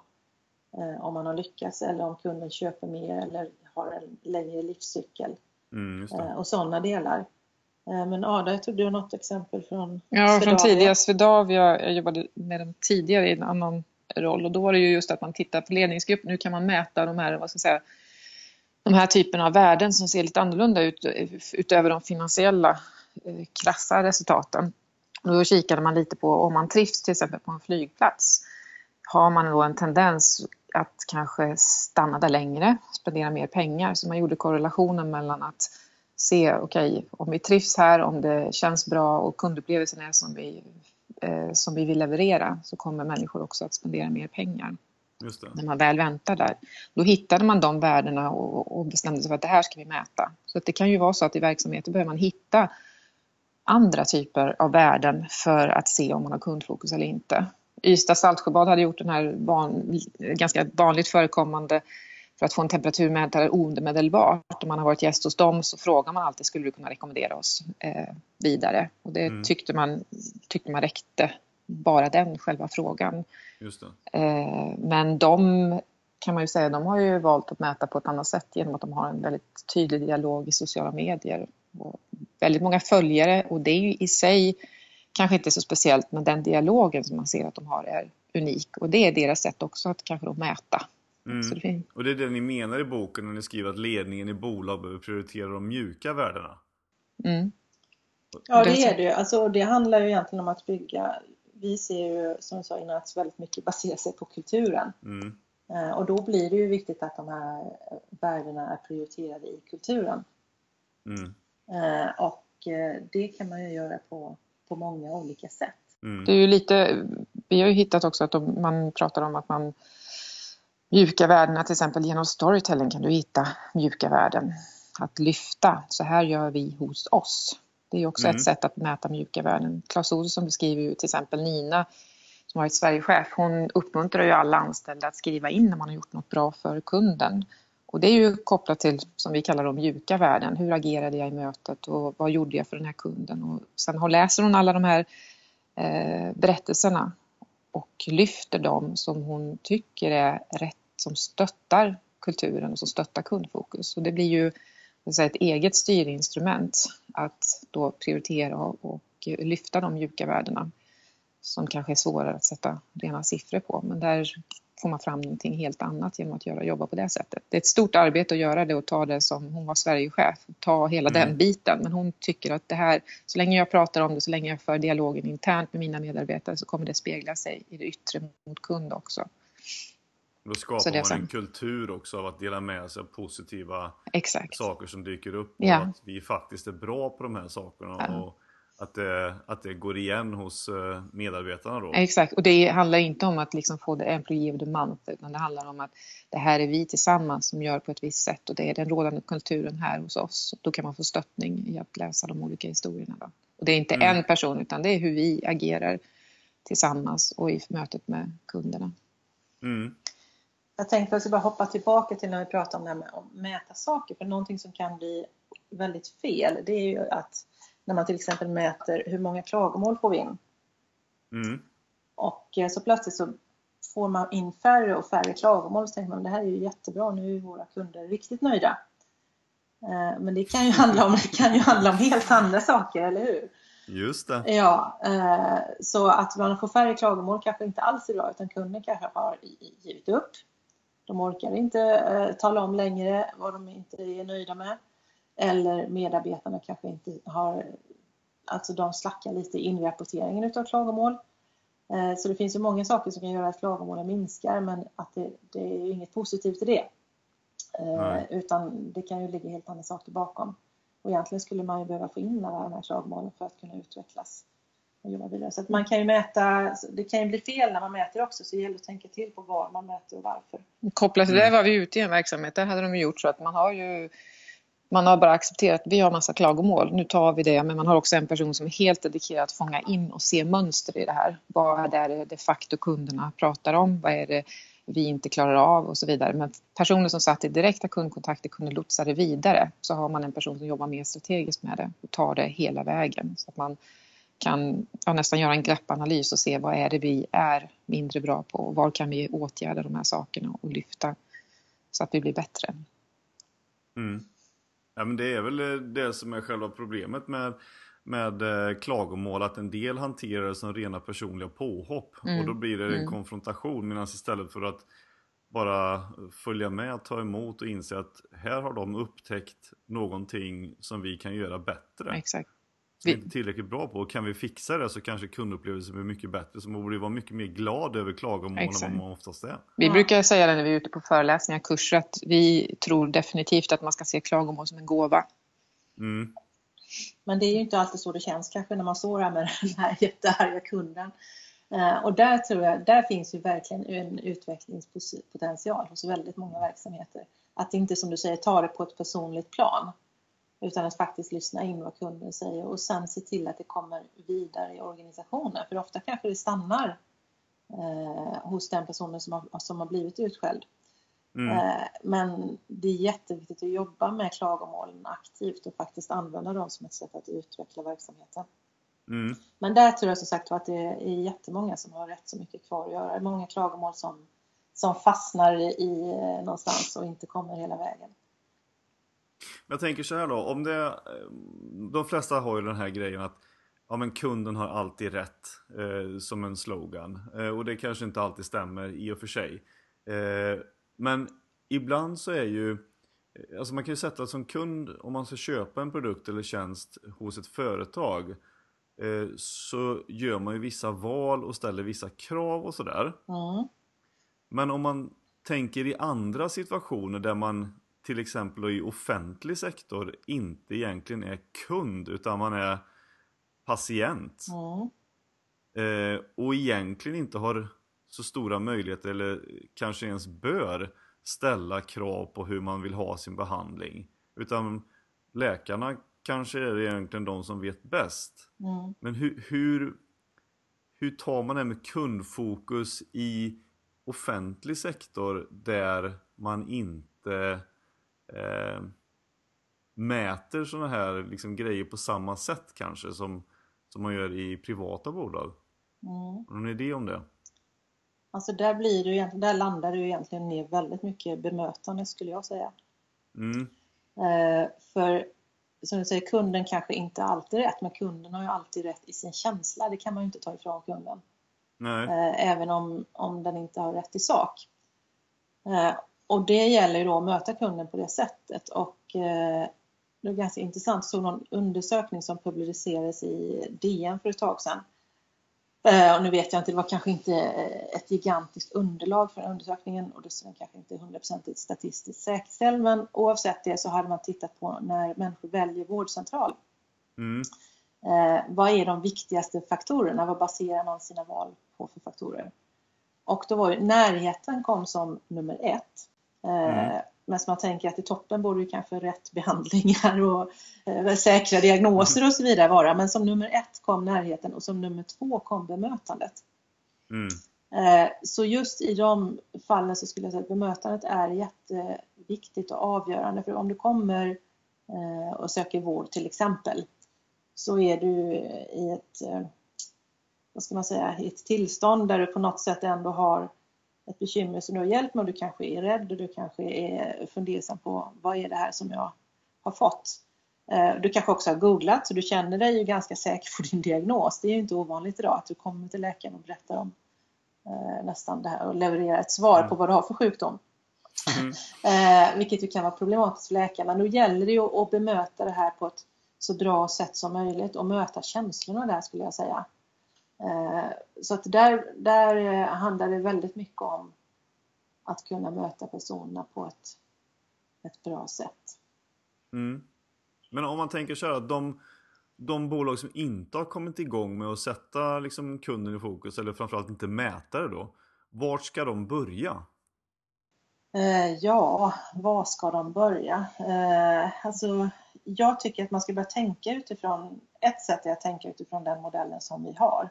eh, om man har lyckats eller om kunden köper mer eller har en längre livscykel Mm, eh, och sådana delar. Eh, Men Ada, jag tror du har något exempel från Ja, från Swedavia. tidigare Swedavia. Jag jobbade med dem tidigare i en annan roll och då var det ju just att man tittar på ledningsgrupp. Nu kan man mäta de här, vad ska jag säga, de här typerna av värden som ser lite annorlunda ut utöver de finansiella eh, krassa resultaten. Och då kikade man lite på om man trivs till exempel på en flygplats. Har man då en tendens att kanske stanna där längre, spendera mer pengar. Så man gjorde korrelationen mellan att se, okej, om vi trivs här, om det känns bra och kundupplevelsen är som vi, eh, som vi vill leverera så kommer människor också att spendera mer pengar när man väl väntar där. Då hittade man de värdena och, och bestämde sig för att det här ska vi mäta. Så att det kan ju vara så att i verksamheten behöver man hitta andra typer av värden för att se om man har kundfokus eller inte. Ystad Saltsjöbad hade gjort den här van, ganska vanligt förekommande för att få en temperaturmätare omedelbart. Om man har varit gäst hos dem så frågar man alltid skulle du kunna rekommendera oss eh, vidare. Och det Mm. tyckte, man, tyckte man räckte, bara den själva frågan. Eh, Men de kan man ju säga, de har ju valt att mäta på ett annat sätt genom att de har en väldigt tydlig dialog i sociala medier. Och väldigt många följare och det är ju i sig kanske inte så speciellt men den dialogen som man ser att de har är unik och det är deras sätt också att kanske då mäta. Så det Mm. finns, Och det är det ni menar i boken när ni skriver att ledningen i bolag behöver prioritera de mjuka värdena? mm, Ja, Det det är det ju. Alltså, det handlar ju egentligen om att bygga vi ser ju som jag sa innan att väldigt mycket baserar sig på kulturen. Mm. Eh, och då blir det ju viktigt att de här värdena är prioriterade i kulturen. Mm. Eh, och eh, det kan man ju göra på, på många olika sätt. Mm. Det är ju lite, vi har ju hittat också att de, man pratar om att man mjuka värdena till exempel genom storytelling kan du hitta mjuka värden. Att lyfta, så här gör vi hos oss. Det är också Mm. ett sätt att mäta mjuka värden. Claes Olsson beskriver ju till exempel Nina som har varit Sverigechef. Hon uppmuntrar ju alla anställda att skriva in när man har gjort något bra för kunden. Och det är ju kopplat till, som vi kallar de mjuka värden. Hur agerade jag i mötet och vad gjorde jag för den här kunden? Och sen har, läser hon alla de här eh, berättelserna och lyfter dem som hon tycker är rätt, som stöttar kulturen och som stöttar kundfokus. Och det blir ju säga, ett eget styrinstrument att då prioritera och lyfta de mjuka värdena som kanske är svårare att sätta rena siffror på. Men där får man fram någonting helt annat genom att göra, jobba på det sättet. Det är ett stort arbete att göra det och ta det som, hon var Sverigechef, ta hela Mm. den biten. Men hon tycker att det här, så länge jag pratar om det, så länge jag för dialogen internt med mina medarbetare så kommer det spegla sig i det yttre mot kund också. Då skapar man en kultur också av att dela med sig av positiva Exakt. saker som dyker upp och Ja. att vi faktiskt är bra på de här sakerna Ja. och att det, att det går igen hos eh, medarbetarna då. Exakt, och det handlar inte om att liksom få the employee of the month utan det handlar om att det här är vi tillsammans som gör på ett visst sätt och det är den rådande kulturen här hos oss. Då kan man få stöttning i att läsa de olika historierna. Då. Och det är inte Mm. en person utan det är hur vi agerar tillsammans och i mötet med kunderna. Mm. Jag tänkte att jag ska bara hoppa tillbaka till när vi pratade om det här med att mäta saker. För någonting som kan bli väldigt fel det är ju att när man till exempel mäter hur många klagomål får vi in. Mm. Och eh, så plötsligt så får man in färre och färre klagomål. Så tänker man det här är ju jättebra, nu är våra kunder riktigt nöjda. Eh, Men det kan ju handla om, det kan ju handla om helt andra saker, eller hur? Just det. Ja, eh, så att man får färre klagomål kanske inte alls är bra utan kunden kanske har givit upp. De orkar inte tala om längre vad de inte är nöjda med. Eller medarbetarna kanske inte har, alltså de slackar lite i inrapporteringen utav klagomål. Eh, Så det finns ju många saker som kan göra att klagomålen minskar men att det, det är ju inget positivt i det. Eh, Nej. Utan det kan ju ligga helt andra saker bakom. Och egentligen skulle man ju behöva få in alla de här klagomålen för att kunna utvecklas och jobba vidare. Så att man kan ju mäta, det kan ju bli fel när man mäter också så det gäller att tänka till på var man mäter och varför. Kopplat till Mm. det var vi ute i en verksamhet, där hade de gjort så att man har ju man har bara accepterat, vi har massa klagomål, nu tar vi det, men man har också en person som är helt dedikerad att fånga in och se mönster i det här. Vad är det de facto kunderna pratar om? Vad är det vi inte klarar av och så vidare. Men personer som satt i direkta kundkontakter kunde lotsa det vidare. Så har man en person som jobbar mer strategiskt med det och tar det hela vägen. Så att man kan ja, nästan göra en greppanalys och se vad är det vi är mindre bra på och var kan vi åtgärda de här sakerna och lyfta så att vi blir bättre. Mm. Ja, men det är väl eh, det som är själva problemet med, med eh, klagomål. Att en del hanterar det som rena personliga påhopp. Mm. Och då blir det en Mm. konfrontation. Medan istället för att bara följa med, ta emot och inse att här har de upptäckt någonting som vi kan göra bättre. Exakt. Vi inte är tillräckligt bra på. Och kan vi fixa det så kanske kundupplevelsen blir mycket bättre. Så man borde vara mycket mer glad över klagomål än vad man oftast är. Vi Ja. brukar säga det när vi är ute på föreläsningar, kurser, att vi tror definitivt att man ska se klagomål som en gåva. Mm. Men det är ju inte alltid så det känns kanske när man står här med den här jättearga kunden. Eh, Och där tror jag, där finns ju verkligen en utvecklingspotential hos väldigt många verksamheter. Att inte som du säger ta det på ett personligt plan. Utan att faktiskt lyssna in vad kunden säger och sen se till att det kommer vidare i organisationen. För ofta kanske det stannar eh, hos den personen som har, som har blivit utskälld. Mm. Eh, Men det är jätteviktigt att jobba med klagomålen aktivt och faktiskt använda dem som ett sätt att utveckla verksamheten. Mm. Men där tror jag som sagt att det är jättemånga som har rätt så mycket kvar att göra. Många klagomål som, som fastnar i eh, någonstans och inte kommer hela vägen. Jag tänker så här då, om det, eh, de flesta har ju den här grejen att ja, men kunden har alltid rätt eh, som en slogan. Eh, och det kanske inte alltid stämmer i och för sig. Eh, men ibland så är ju, eh, alltså man kan ju sätta som kund om man ska köpa en produkt eller tjänst hos ett företag. eh, så gör man ju vissa val och ställer vissa krav och sådär. Mm. Men om man tänker i andra situationer där man till exempel i offentlig sektor inte egentligen är kund utan man är patient. Mm. Eh, och egentligen inte har så stora möjligheter eller kanske ens bör ställa krav på hur man vill ha sin behandling. Utan läkarna kanske är egentligen de som vet bäst. Mm. Men hur, hur, hur tar man det med kundfokus i offentlig sektor där man inte eh, mäter sådana här liksom, grejer på samma sätt kanske som, som man gör i privata bolag? Mm. Har du någon idé om det? Alltså där, blir det ju egentligen, där landar det ju egentligen ner väldigt mycket bemötande skulle jag säga. Mm. Eh, för som du säger, kunden kanske inte alltid rätt, men kunden har ju alltid rätt i sin känsla. Det kan man ju inte ta ifrån kunden. Eh, även om, om den inte har rätt i sak. Eh, och det gäller ju då att möta kunden på det sättet. Och eh, det är ganska intressant, jag såg någon undersökning som publicerades i DN för ett tag sedan. Eh, och nu vet jag inte, det var kanske inte eh, ett gigantiskt underlag för undersökningen och dessutom kanske inte hundraprocentigt statistiskt säkerställd. Men oavsett det så hade man tittat på när människor väljer vårdcentral. Mm. Eh, vad är de viktigaste faktorerna? Vad baserar man sina val på för faktorer? Och då var ju närheten kom som nummer ett. Eh, Mm. Men som man tänker att i toppen borde ju kanske rätt behandlingar och eh, säkra diagnoser och så vidare vara. Men som nummer ett kom närheten och som nummer två kom bemötandet. Mm. Eh, Så just i de fallen så skulle jag säga att bemötandet är jätteviktigt och avgörande. För om du kommer och söker vård till exempel så är du i ett, vad ska man säga, i ett tillstånd där du på något sätt ändå har ett bekymmer som du har hjälp med och du kanske är rädd och du kanske är fundersam på vad är det här som jag har fått. Eh, Du kanske också har googlat så du känner dig ju ganska säker på din diagnos. Det är ju inte ovanligt idag att du kommer till läkaren och berättar om eh, nästan det här och levererar ett svar på vad du har för sjukdom. Mm. Eh, vilket ju kan vara problematiskt för läkaren. Men då gäller det ju att bemöta det här på ett så bra sätt som möjligt och möta känslorna där skulle jag säga. Eh, så att där, där eh, handlar det väldigt mycket om att kunna möta personerna på ett, ett bra sätt. Mm. Men om man tänker så här, de, de bolag som inte har kommit igång med att sätta liksom kunden i fokus eller framförallt inte mäta det då. Vart ska de börja? Eh, ja, var ska de börja? Eh, alltså, jag tycker att man ska börja tänka utifrån, ett sätt är att tänka utifrån den modellen som vi har.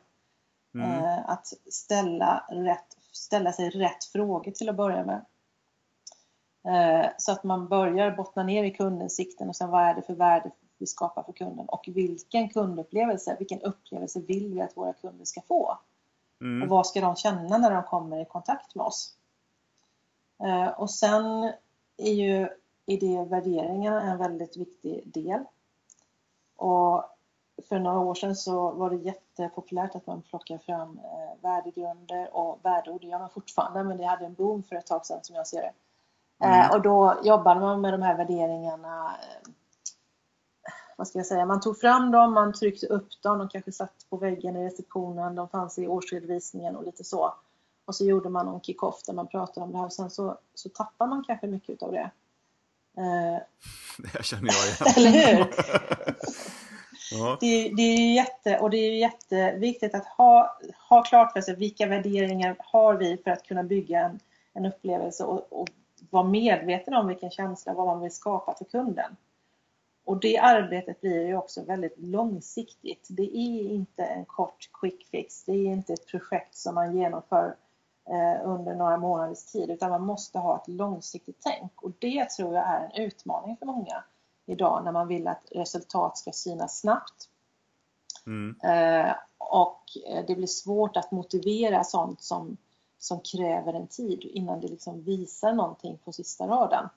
Mm. Eh, att ställa, rätt, ställa sig rätt frågor till att börja med. Eh, så att man börjar bottna ner i kundens sikten och sen vad är det för värde vi skapar för kunden och vilken kundupplevelse, vilken upplevelse vill vi att våra kunder ska få? Och Mm. vad ska de känna när de kommer i kontakt med oss? Eh, Och sen är ju idé och värderingarna en väldigt viktig del. Och för några år sedan så var det jättepopulärt att man plockar fram eh, värdegrunder och värdeord. Det gör man fortfarande men det hade en boom för ett tag sedan som jag ser det. Mm. Eh, Och då jobbade man med de här värderingarna eh, vad ska jag säga, man tog fram dem, man tryckte upp dem, de kanske satt på väggen i receptionen, de fanns i årsredovisningen och lite så. Och så gjorde man någon kick-off där man pratade om det här och sen så, så tappar man kanske mycket av det. Det här känner jag igen. eller hur? ja. Det, är- det är jätte, och det är jätteviktigt att ha, ha klart för sig vilka värderingar har vi för att kunna bygga en, en upplevelse och, och vara medveten om vilken känsla, vad man vill skapa för kunden. Och det arbetet blir ju också väldigt långsiktigt. Det är inte en kort quick fix. Det är inte ett projekt som man genomför eh, under några månaders tid utan man måste ha ett långsiktigt tänk. Och det tror jag är en utmaning för många idag när man vill att resultat ska synas snabbt. Mm. Eh, och eh, det blir svårt att motivera sånt som, som kräver en tid innan det liksom visar någonting på sista raden.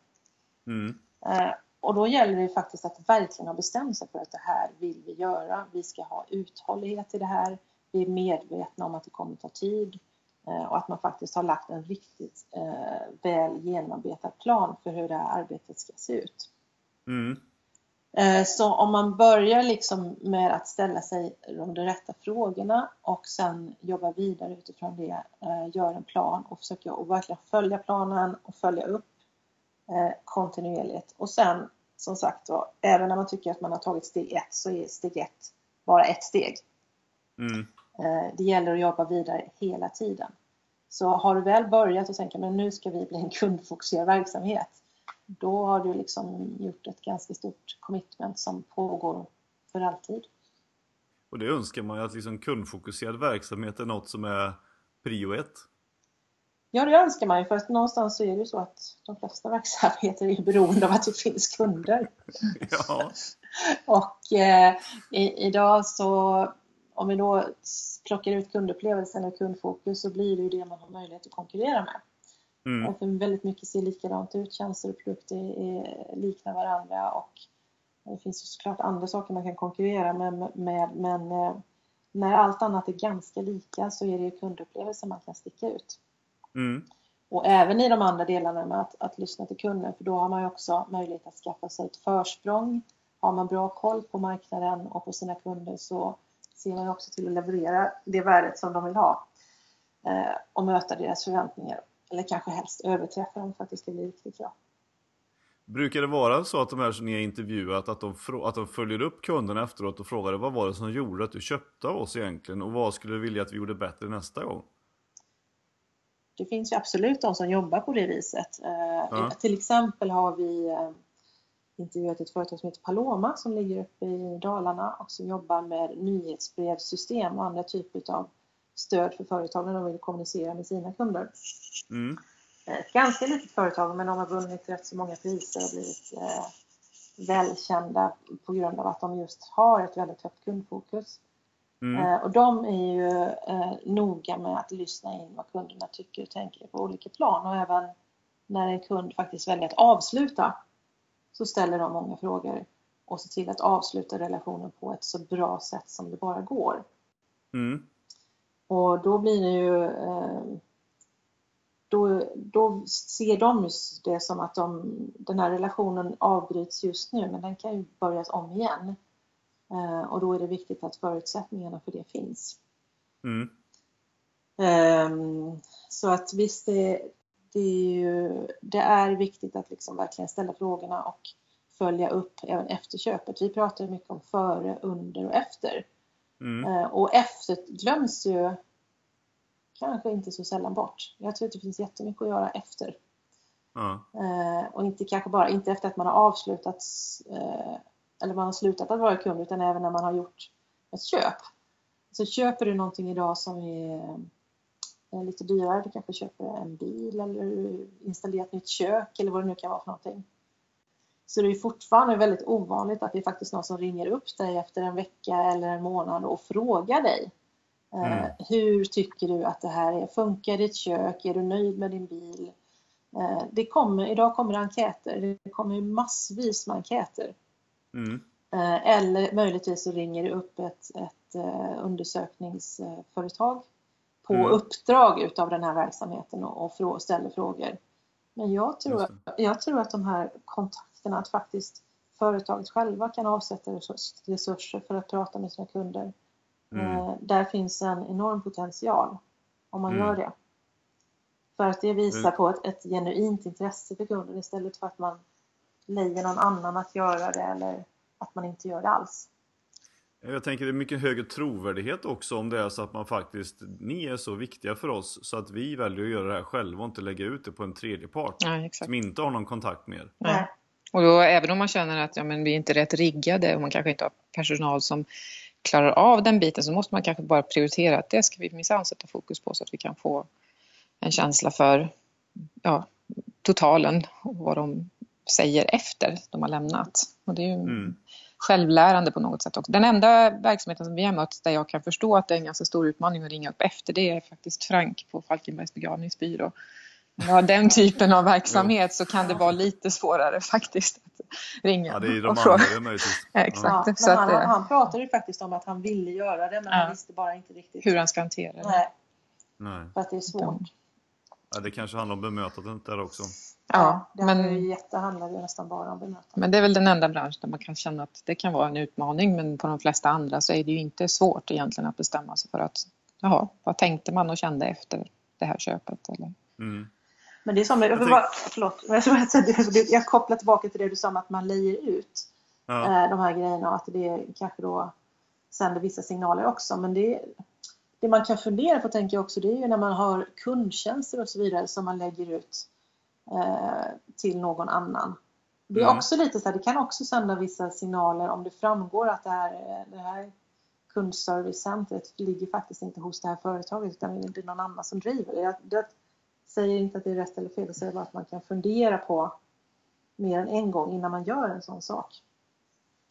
Mm. Eh, och då gäller det faktiskt att verkligen ha bestämt sig för att det här vill vi göra. Vi ska ha uthållighet i det här. Vi är medvetna om att det kommer ta tid och att man faktiskt har lagt en riktigt väl genomarbetad plan för hur det här arbetet ska se ut. Mm. Eh, så om man börjar liksom med att ställa sig de rätta frågorna och sen jobba vidare utifrån det, eh, gör en plan och försöka och verkligen följa planen och följa upp eh, kontinuerligt. Och sen som sagt då, även när man tycker att man har tagit steg ett så är steg ett bara ett steg. Mm. Det gäller att jobba vidare hela tiden. Så har du väl börjat och tänker men nu ska vi bli en kundfokuserad verksamhet då har du liksom gjort ett ganska stort commitment som pågår för alltid. Och det önskar man ju att liksom kundfokuserad verksamhet är något som är prio ett. Ja, det önskar man ju för att någonstans så är det ju så att de flesta verksamheter är beroende av att det finns kunder. Ja. och eh, i, idag så om vi då plockar ut kundupplevelsen och kundfokus så blir det ju det man har möjlighet att konkurrera med. Mm. Och väldigt mycket ser likadant ut. Tjänster och produkter är, liknar varandra och det finns ju såklart andra saker man kan konkurrera med, med men eh, när allt annat är ganska lika så är det ju kundupplevelsen man kan sticka ut. Mm. Och även i de andra delarna med att, att lyssna till kunden för då har man ju också möjlighet att skaffa sig ett försprång. Har man bra koll på marknaden och på sina kunder så ser man ju också till att leverera det värdet som de vill ha eh, och möta deras förväntningar eller kanske helst överträffa dem för att det ska bli riktigt bra. Brukar det vara så att de här som ni har intervjuat att de, att de följer upp kunderna efteråt och frågar vad var det som gjorde att du köpte av oss egentligen och vad skulle du vilja att vi gjorde bättre nästa gång? Det finns ju absolut de som jobbar på det viset. Eh, ja. Till exempel har vi eh, intervjuat ett företag som heter Paloma som ligger uppe i Dalarna och som jobbar med nyhetsbrevssystem och andra typer av stöd för företag när de vill kommunicera med sina kunder. Mm. Ett ganska litet företag men de har vunnit rätt så många priser och blivit eh, välkända på grund av att de just har ett väldigt högt kundfokus. Mm. Eh, och de är ju eh, noga med att lyssna in vad kunderna tycker och tänker på olika plan och även när en kund faktiskt väljer att avsluta så ställer de många frågor och ser till att avsluta relationen på ett så bra sätt som det bara går. Mm. Och då blir det ju eh, då, då ser de det som att de, den här relationen avbryts just nu men den kan ju börjas om igen. Eh, och då är det viktigt att förutsättningarna för det finns. Mm. Ehm, så att visst, det, det, är ju, det är viktigt att liksom verkligen ställa frågorna och följa upp även efter köpet. Vi pratar mycket om före, under och efter. Mm. Eh, och efter glöms ju kanske inte så sällan bort. Jag tror att det finns jättemycket att göra efter. Eh, och inte kanske bara inte efter att man har avslutat eh, eller man har slutat att vara kund utan även när man har gjort ett köp. Så köper du någonting idag som är lite dyrare, du kanske köper en bil eller installerar ett nytt kök eller vad det nu kan vara för någonting. Så det är fortfarande väldigt ovanligt att det är faktiskt någon som ringer upp dig efter en vecka eller en månad och frågar dig. Eh, mm. Hur tycker du att det här är? Funkar ditt kök? Är du nöjd med din bil? Eh, det kommer, idag kommer det enkäter. Det kommer massvis med enkäter. Mm. Eh, eller möjligtvis så ringer det upp ett, ett undersökningsföretag på mm. uppdrag utav den här verksamheten och, och ställer frågor. Men jag tror, jag tror att de här kontakterna, att faktiskt företaget själva kan avsätta resurser för att prata med sina kunder. Mm. Eh, där finns en enorm potential om man mm. gör det. För att det visar mm. på ett, ett genuint intresse för kunden istället för att man lejer någon annan att göra det eller att man inte gör det alls. Jag tänker det är mycket högre trovärdighet också om det är så att man faktiskt, ni är så viktiga för oss så att vi väljer att göra det här själva och inte lägga ut det på en tredje part ja, som inte har någon kontakt med er. Ja. Och då, även om man känner att ja, men vi är inte rätt riggade och man kanske inte har personal som klarar av den biten så måste man kanske bara prioritera att det ska vi minsann sätta fokus på så att vi kan få en känsla för ja, totalen och vad de säger efter de har lämnat. Och det är ju mm. självlärande på något sätt också. Den enda verksamheten som vi har mött där jag kan förstå att det är en ganska stor utmaning att ringa upp efter det är faktiskt Frank på Falkenbergs begravningsbyrå. Har den typen av verksamhet så kan det vara lite svårare faktiskt att ringa ja, det är de och fråga. Exakt. Ja, så han, att, han pratade ju faktiskt om att han ville göra det men ja. han visste bara inte riktigt hur han ska hantera det. Nej. Nej. För att det är svårt. Ja, det kanske handlar om bemötandet där också. Ja, det men, ju jätte, handlar ju nästan bara om bemötande. men det är väl den enda bransch där man kan känna att det kan vara en utmaning men på de flesta andra så är det ju inte svårt egentligen att bestämma sig för att jaha, vad tänkte man och kände efter det här köpet? Eller? Mm. Men det är som, jag, tänk- bara, förlåt, jag, tror att det- jag kopplar tillbaka till det du sa om att man lejer ut Ja. eh, de här grejerna och att det kanske då sänder vissa signaler också. Men det, det man kan fundera på tänker jag också det är ju när man har kundtjänster och så vidare som man lägger ut eh, till någon annan. Det är Mm. också lite så här, det kan också sända vissa signaler om det framgår att det här, eh, det här kundservicecentret ligger faktiskt inte hos det här företaget utan det är någon annan som driver det. Jag, jag säger inte att det är rätt eller fel, jag säger bara att man kan fundera på mer än en gång innan man gör en sån sak.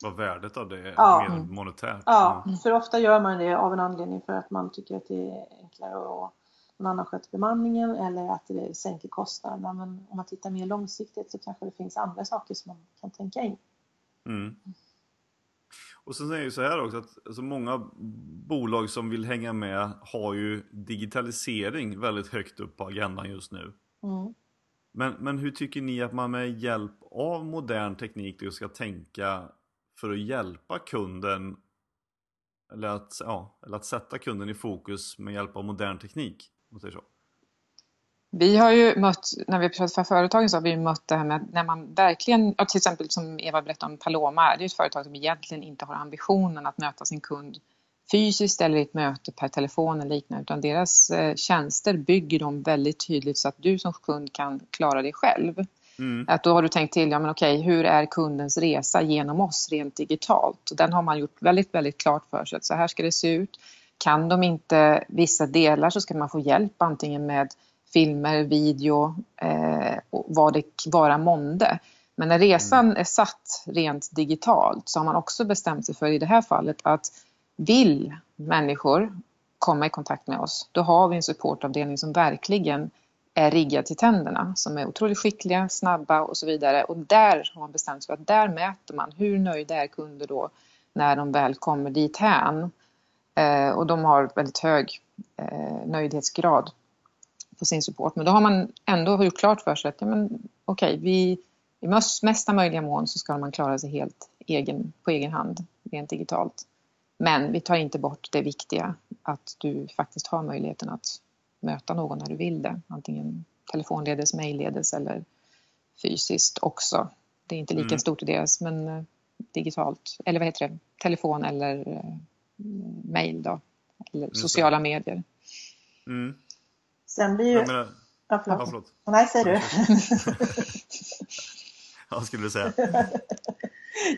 Vad värdet av det är Ja. mer Mm. monetärt. Ja, Mm. för ofta gör man det av en anledning för att man tycker att det är enklare och någon annan sköter bemanningen eller att det sänker kostnaderna. Men om man tittar mer långsiktigt så kanske det finns andra saker som man kan tänka in. Mm. Och sen är det ju så här också att alltså många bolag som vill hänga med har ju digitalisering väldigt högt upp på agendan just nu. Mm. Men, men hur tycker ni att man med hjälp av modern teknik ska tänka för att hjälpa kunden eller att, ja, eller att sätta kunden i fokus med hjälp av modern teknik? Om man säger så. Vi har ju mött, när vi pratat för företagen så har vi mött det här med när man verkligen, till exempel som Eva berättade om Paloma, det är ett företag som egentligen inte har ambitionen att möta sin kund fysiskt eller i ett möte per telefon eller liknande utan deras eh, tjänster bygger de väldigt tydligt så att du som kund kan klara dig själv. Mm. Att då har du tänkt till, ja men okej, hur är kundens resa genom oss rent digitalt? Och den har man gjort väldigt, väldigt klart för sig att så här ska det se ut. Kan de inte vissa delar så ska man få hjälp antingen med filmer, video eh, vad det vara månde. Men när resan är satt rent digitalt så har man också bestämt sig för i det här fallet att vill människor komma i kontakt med oss, då har vi en supportavdelning som verkligen är riggad till tänderna, som är otroligt skickliga, snabba och så vidare. Och där har man bestämt sig för att där mäter man hur nöjda är kunder då när de väl kommer dit hän. Eh, och de har väldigt hög eh, nöjdhetsgrad på sin support. Men då har man ändå gjort klart för sig att ja, men, okej, vi, i mest- mesta möjliga mån så ska man klara sig helt egen, på egen hand, rent digitalt. Men vi tar inte bort det viktiga, att du faktiskt har möjligheten att möta någon när du vill det. Antingen telefonledes, mejlledes eller fysiskt också. Det är inte lika Mm. stort i deras, men eh, digitalt. Eller vad heter det? Telefon eller eh, mejl då. Eller Just det. sociala medier. Mm. Sen blir ju... Jag menar, Ja, ja, förlåt. förlåt. Nej, säg du. Vad skulle du säga?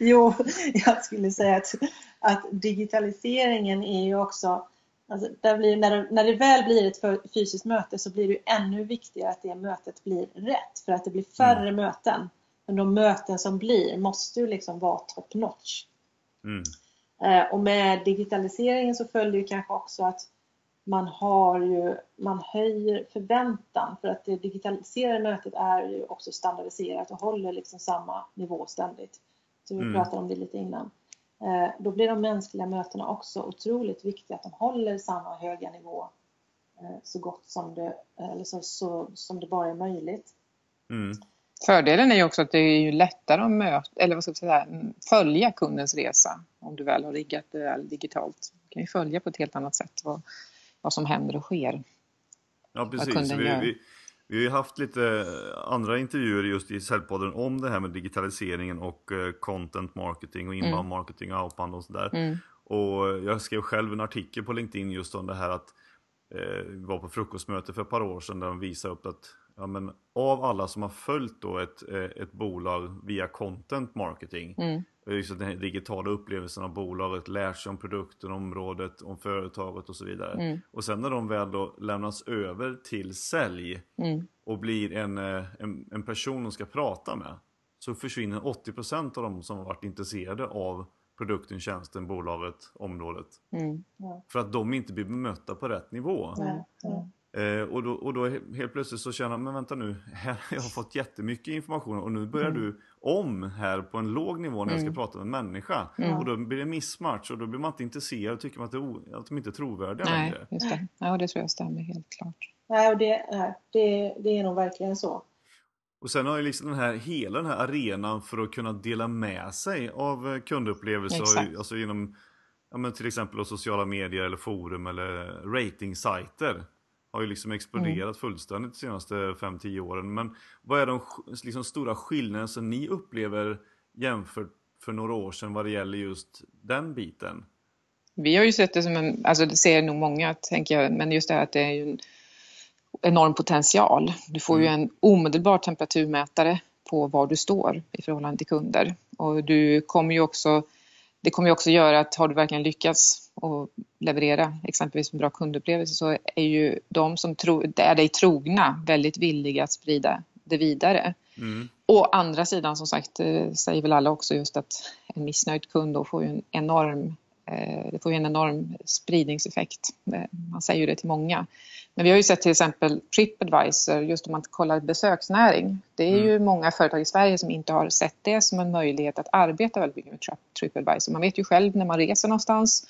Jo, jag skulle säga att, att digitaliseringen är ju också Alltså, blir, när, det, när det väl blir ett fysiskt möte så blir det ju ännu viktigare att det mötet blir rätt. För att det blir färre möten. Men de möten som blir måste ju liksom vara top notch. Mm. Eh, och med digitaliseringen så följer ju kanske också att man har ju, man höjer förväntan för att det digitaliserade mötet är ju också standardiserat och håller liksom samma nivå ständigt. Så vi Mm. pratade om det lite innan. Eh, då blir de mänskliga mötena också otroligt viktiga, att de håller samma höga nivå eh, så gott som det, eller så, så, som det bara är möjligt. Mm. Fördelen är ju också att det är ju lättare att möta, eller vad ska jag säga, följa kundens resa om du väl har riggat det väl digitalt. Du kan ju följa på ett helt annat sätt vad, vad som händer och sker. Ja precis. Vi, vi, vi har haft lite andra intervjuer just i Säljpodden om det här med digitaliseringen och eh, content marketing och inbound Mm. marketing och outbound och sådär. Mm. Och jag skrev själv en artikel på LinkedIn just om det här att eh, vi var på frukostmöte för ett par år sedan där de visade upp att ja, men, av alla som har följt då ett, eh, ett bolag via content marketing Mm. just den här digitala upplevelsen av bolaget, lär sig om produkten, området, om företaget och så vidare. Mm. Och sen när de väl då lämnas över till sälj Mm. och blir en, eh, en, en person de ska prata med så försvinner 80% av de som har varit intresserade av produkten, tjänsten, bolaget, området. Mm. För att de inte blir bemötta på rätt nivå. Nej, nej. Eh, och, då, och då helt plötsligt så känner man, men vänta nu, här har jag fått jättemycket information och nu börjar Mm. du om här på en låg nivå när jag ska Mm. prata med en människa. Mm. Och då blir det missmatch och då blir man inte intresserad och tycker man att, det är o, att de inte är trovärdiga Nej, längre. just det. Ja, det tror jag stämmer helt klart. Nej, och det, nej, det, det är nog verkligen så. Och sen har ju liksom den här, hela den här arenan för att kunna dela med sig av eh, kundupplevelser, har Exakt. alltså genom ja, men till exempel sociala medier eller forum eller ratingsajter. Har ju liksom exploderat Mm. fullständigt de senaste 5-10 åren. Men vad är de liksom stora skillnaderna som ni upplever jämfört för några år sedan vad det gäller just den biten? Vi har ju sett det som en, alltså det ser nog många tänker jag, men just det här att det är ju en enorm potential. Du får ju en omedelbar temperaturmätare på var du står i förhållande till kunder. Och du kommer ju också, det kommer ju också göra att har du verkligen lyckats att leverera exempelvis en bra kundupplevelse så är ju de som tro, är dig trogna väldigt villiga att sprida det vidare. Mm. Å andra sidan som sagt eh, säger väl alla också just att en missnöjd kund då får ju en enorm eh, det får ju en enorm spridningseffekt. Eh, Man säger ju det till många. Men vi har ju sett till exempel Tripadvisor, just om man kollar besöksnäring. Det är ju många företag i Sverige som inte har sett det som en möjlighet att arbeta väldigt mycket med Tri- Tripadvisor. Man vet ju själv när man reser någonstans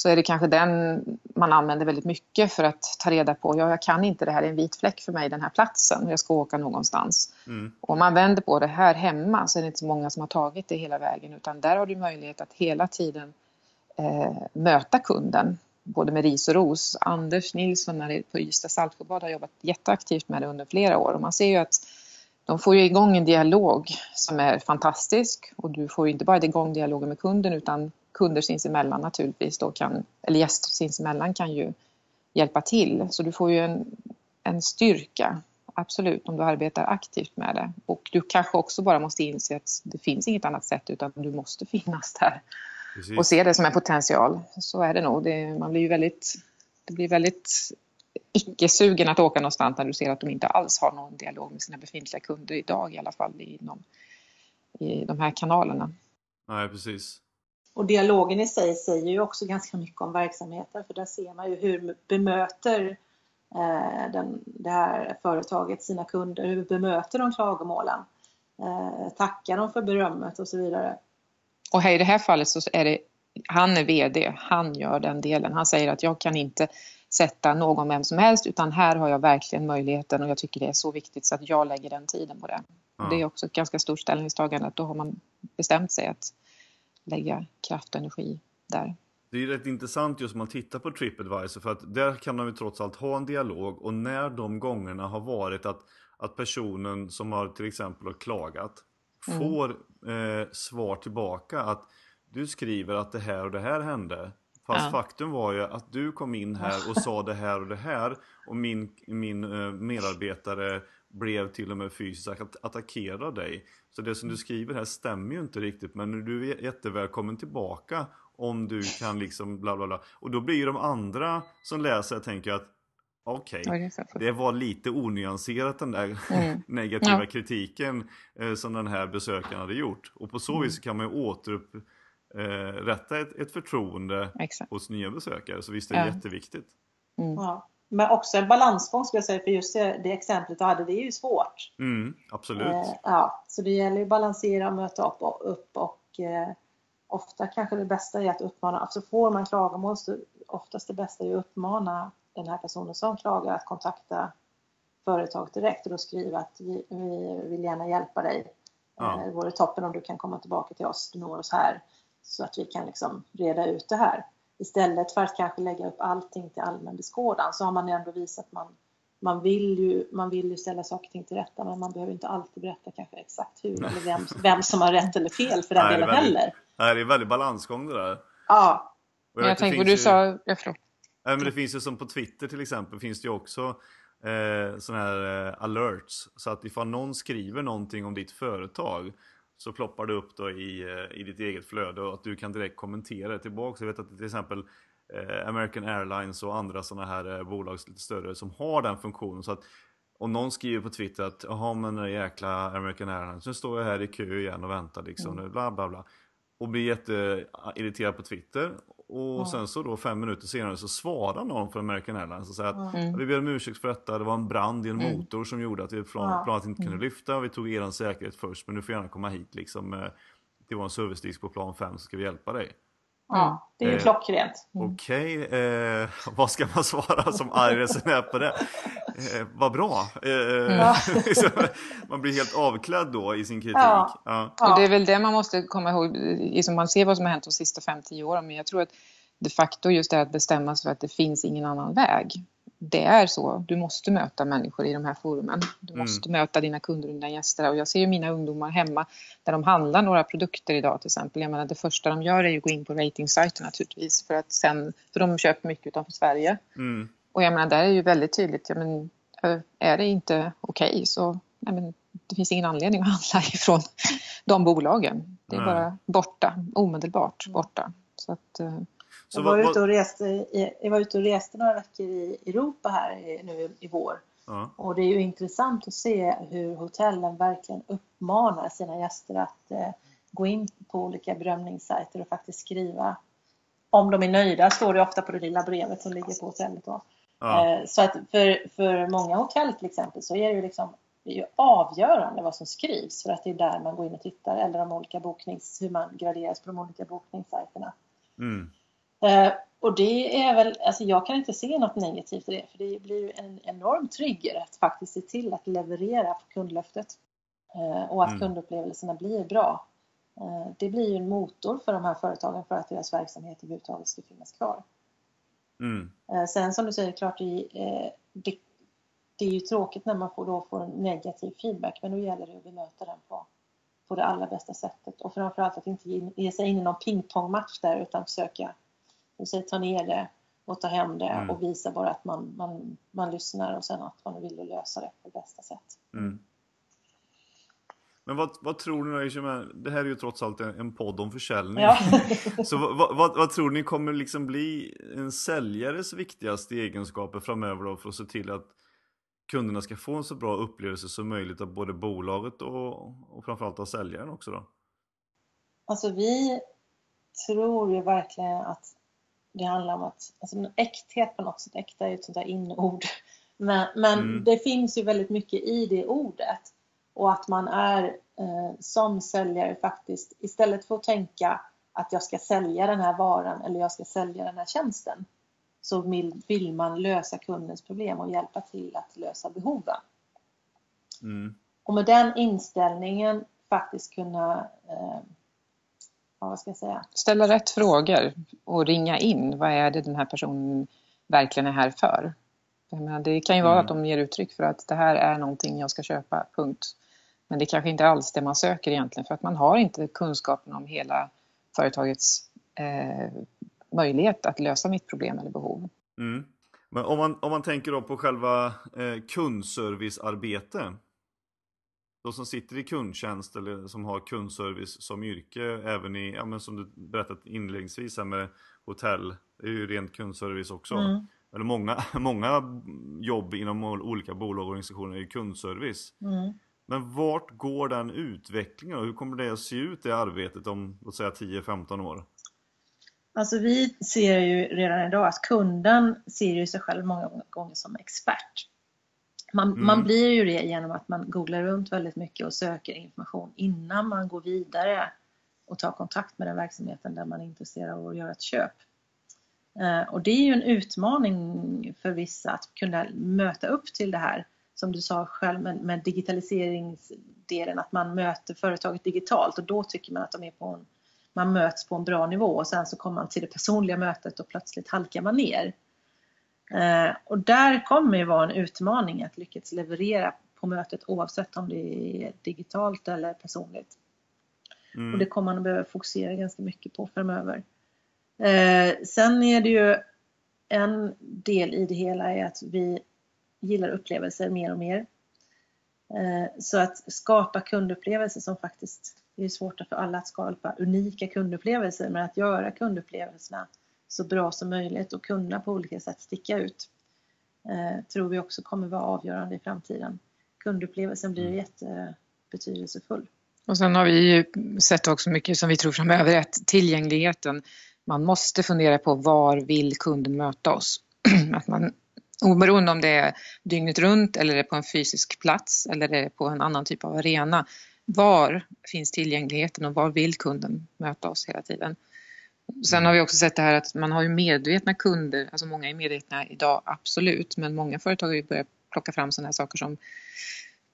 så är det kanske den man använder väldigt mycket för att ta reda på, ja jag kan inte, det här är en vit fläck för mig, den här platsen, jag ska åka någonstans. Mm. Om man vänder på det här hemma så är det inte så många som har tagit det hela vägen utan där har du möjlighet att hela tiden eh, möta kunden både med ris och ros. Anders Nilsson på Ystad Saltsjöbad har jobbat jätteaktivt med det under flera år och man ser ju att de får ju igång en dialog som är fantastisk och du får inte bara igång dialogen med kunden utan kunder sinsemellan naturligtvis då kan, eller gäster sinsemellan kan ju hjälpa till. Så du får ju en, en styrka, absolut, om du arbetar aktivt med det. Och du kanske också bara måste inse att det finns inget annat sätt utan du måste finnas där Precis. och se det som en potential. Så är det nog. Det, man blir ju väldigt, det blir väldigt icke-sugen att åka någonstans när du ser att de inte alls har någon dialog med sina befintliga kunder idag i alla fall inom, i de här kanalerna. Nej, precis. Och dialogen i sig säger ju också ganska mycket om verksamheten för där ser man ju hur bemöter eh, den, det här företaget sina kunder, hur bemöter de klagomålen? Eh, tackar de för berömmet och så vidare. Och här i det här fallet så är det, han är VD, han gör den delen. Han säger att jag kan inte sätta någon vem som helst utan här har jag verkligen möjligheten och jag tycker det är så viktigt så att jag lägger den tiden på det. Ja. Och det är också ett ganska stort ställningstagande att då har man bestämt sig att lägga kraft och energi där. Det är rätt intressant just om man tittar på Tripadvisor för att där kan de ju trots allt ha en dialog och när de gångerna har varit att, att personen som har till exempel har klagat Mm. får eh, svar tillbaka att du skriver att det här och det här hände. Fast Ja. faktum var ju att du kom in här och sa det här och det här och min, min eh, medarbetare blev till och med fysiskt att- attackerad av dig. Så det som du skriver här stämmer ju inte riktigt men du är jättevälkommen tillbaka om du kan liksom bla bla bla. Och då blir ju de andra som läser och tänker att okej, är det var lite onyanserat den där Mm. negativa Ja. kritiken eh, som den här besökaren hade gjort. Och på så Mm. vis kan man ju återupprätta ett, ett förtroende Exakt. hos nya besökare. Så visst är det Ja. jätteviktigt. Mm. Ja. Men också en balansgång skulle jag säga, för just det, exemplet du hade, det är ju svårt. Mm, absolut. Eh, ja, så det gäller ju att balansera och möta upp och, upp och eh, ofta kanske det bästa är att uppmana, alltså får man klagomål så oftast det bästa är att uppmana den här personen som klagar att kontakta företaget direkt och då skriva att vi, vi vill gärna hjälpa dig. Ja. Eh, Det vore toppen om du kan komma tillbaka till oss, du når oss här så att vi kan liksom reda ut det här. Istället för att kanske lägga upp allting till allmän beskådan så har man ändå visat att man, man, vill ju, man vill ju ställa saker och ting till rätta men man behöver inte alltid berätta kanske exakt hur eller vem, vem som har rätt eller fel för den Nej, delen väldigt- heller. Nej, det är väldigt balansgång det där. Ja, Men jag det tänker finns du ju- sa, ja, förlåt. Nej, men det finns ju som på Twitter till exempel finns det ju också eh, sådana här eh, alerts. Så att ifall någon skriver någonting om ditt företag så ploppar det upp då i, eh, i ditt eget flöde och att du kan direkt kommentera det tillbaka. Jag vet att till exempel eh, American Airlines och andra sådana här eh, bolag lite större som har den funktionen. Så att om någon skriver på Twitter att jaha men den jäkla American Airlines, nu står jag här i kö igen och väntar liksom, bla bla bla. Och blir jätteirriterad på Twitter och Ja. sen så då fem minuter senare så svarar någon från American Airlines och säger att Mm. vi ber om ursäkt för detta, det var en brand i en Mm. motor som gjorde att vi plan, Ja. planet inte kunde Mm. lyfta. Vi tog er säkerhet först men du får gärna komma hit liksom. eh, Det var en servicedisk på plan 5 så ska vi hjälpa dig. Ja, det är ju Eh, klockrent. Mm. Okej, eh, vad ska man svara som arg resenär på det? Eh, vad bra. Eh, liksom, man blir helt avklädd då i sin kritik. Ja. Ja. Och det är väl det man måste komma ihåg, liksom man ser vad som har hänt de sista 5-10 åren, men jag tror att de facto just det att bestämma sig för att det finns ingen annan väg. Det är så, du måste möta människor i de här forumen. Du Mm. måste möta dina kunder och dina gäster. Och jag ser ju mina ungdomar hemma där de handlar några produkter idag till exempel. Jag menar, det första de gör är ju att gå in på ratingsajten naturligtvis, för att sen, för de köper mycket utanför Sverige. Mm. Och jag menar, där är ju väldigt tydligt, ja, men, är det inte okej så nej, men, det finns ingen anledning att handla ifrån de bolagen. Det är Nej. bara borta, omedelbart borta. Så att, Så jag, var vad, ute och reste, i- jag var ute och reste några veckor i Europa här i- nu i vår. ja. Och det är ju intressant att se hur hotellen verkligen uppmanar sina gäster att eh, gå in på olika bedömningssajter och faktiskt skriva om de är nöjda, står det ofta på det lilla brevet som ligger på hotellet. Då. Ja. Eh, så att för, för många hotell till exempel så är det ju liksom det är ju avgörande vad som skrivs för att det är där man går in och tittar eller de olika boknings, hur man graderas på de olika bokningssajterna. Mm. Eh, och det är väl, alltså jag kan inte se något negativt i det för det blir ju en enorm trigger att faktiskt se till att leverera på kundlöftet. Eh, och att Mm. kundupplevelserna blir bra. Eh, det blir ju en motor för de här företagen för att deras verksamhet överhuvudtaget ska finnas kvar. Mm. Sen som du säger, klart det, det, det är ju tråkigt när man får, då får en negativ feedback men då gäller det att bemöta den på, på det allra bästa sättet och framförallt att inte ge, ge sig in i någon pingpongmatch där utan försöka och säga, ta ner det och ta hem det Mm. och visa bara att man, man, man lyssnar och sen att man vill lösa det på bästa sätt. Mm. Men vad, vad tror ni, liksom, det här är ju trots allt en, en podd om försäljning. Ja. Så vad, vad, vad tror ni kommer liksom bli en säljares viktigaste egenskaper framöver då för att se till att kunderna ska få en så bra upplevelse som möjligt av både bolaget och, och framförallt av säljaren också då? Alltså vi tror ju verkligen att det handlar om att, alltså äkthet på något sätt, äkta är ju ett sånt där inord. Men, men Mm. det finns ju väldigt mycket i det ordet. Och att man är eh, som säljare faktiskt, istället för att tänka att jag ska sälja den här varan eller jag ska sälja den här tjänsten, så vill, man lösa kundens problem och hjälpa till att lösa behoven. Mm. Och med den inställningen faktiskt kunna, eh, vad ska jag säga, ställa rätt frågor och ringa in. Vad är det den här personen verkligen är här för? Menar, det kan ju vara Mm. att de ger uttryck för att det här är någonting jag ska köpa, punkt. Men det kanske inte alls det man söker egentligen för att man har inte kunskapen om hela företagets eh, möjlighet att lösa mitt problem eller behov. Mm. Men om man, om man tänker då på själva eh, kundservicearbete. De som sitter i kundtjänst eller som har kundservice som yrke även i, ja, men som du berättat inledningsvis här med hotell. Det är ju rent kundservice också. Mm. Eller många, många jobb inom olika bolag och organisationer är ju kundservice. Mm. Men vart går den utvecklingen och hur kommer det att se ut det arbetet om låt säga 10-15 år? Alltså vi ser ju redan idag att kunden ser ju sig själv många gånger som expert. Man, Mm. man blir ju det genom att man googlar runt väldigt mycket och söker information innan man går vidare och tar kontakt med den verksamheten där man är intresserad av att göra ett köp. Eh, Och det är ju en utmaning för vissa att kunna möta upp till det här som du sa själv med, med digitaliseringsdelen, att man möter företaget digitalt och då tycker man att de är på en, man möts på en bra nivå och sen så kommer man till det personliga mötet och plötsligt halkar man ner. Eh, och där kommer ju vara en utmaning att lyckas leverera på mötet oavsett om det är digitalt eller personligt. Mm. Och det kommer man att behöva fokusera ganska mycket på framöver. Eh, sen är det ju en del i det hela är att vi gillar upplevelser mer och mer. Eh, så att skapa kundupplevelser som faktiskt, det är svårt för alla att skapa unika kundupplevelser, men att göra kundupplevelserna så bra som möjligt och kunna på olika sätt sticka ut eh, tror vi också kommer vara avgörande i framtiden. Kundupplevelsen blir jättebetydelsefull. Och sen har vi ju sett också mycket som vi tror framöver att tillgängligheten man måste fundera på var vill kunden möta oss? att man oberoende om det är dygnet runt eller är det på en fysisk plats eller är det på en annan typ av arena. Var finns tillgängligheten och var vill kunden möta oss hela tiden? Sen har vi också sett det här att man har ju medvetna kunder, alltså många är medvetna idag, absolut, men många företag har ju börjat plocka fram sådana här saker som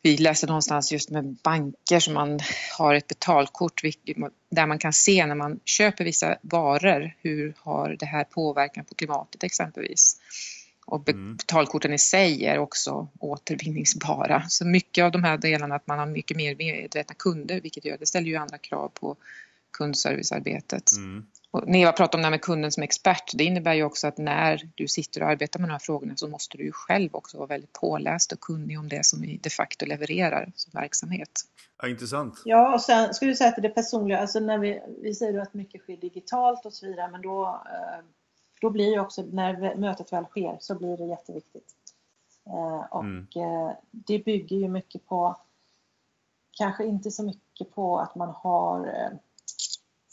vi läste någonstans just med banker som man har ett betalkort där man kan se när man köper vissa varor hur har det här påverkan på klimatet exempelvis. Och mm. betalkorten i sig är också återvinningsbara. Så mycket av de här delarna att man har mycket mer medvetna kunder vilket gör, det ställer ju andra krav på kundservicearbetet. Mm. Och Neva pratade om det här med kunden som expert. Det innebär ju också att när du sitter och arbetar med de här frågorna så måste du ju själv också vara väldigt påläst och kunnig om det som vi de facto levererar som verksamhet. Ja, intressant. Ja, och sen skulle jag säga att det personliga, alltså när vi, vi säger att mycket sker digitalt och så vidare, men då, eh, då blir det också, när mötet väl sker, så blir det jätteviktigt. Eh, och mm. Eh, det bygger ju mycket på, kanske inte så mycket på att man har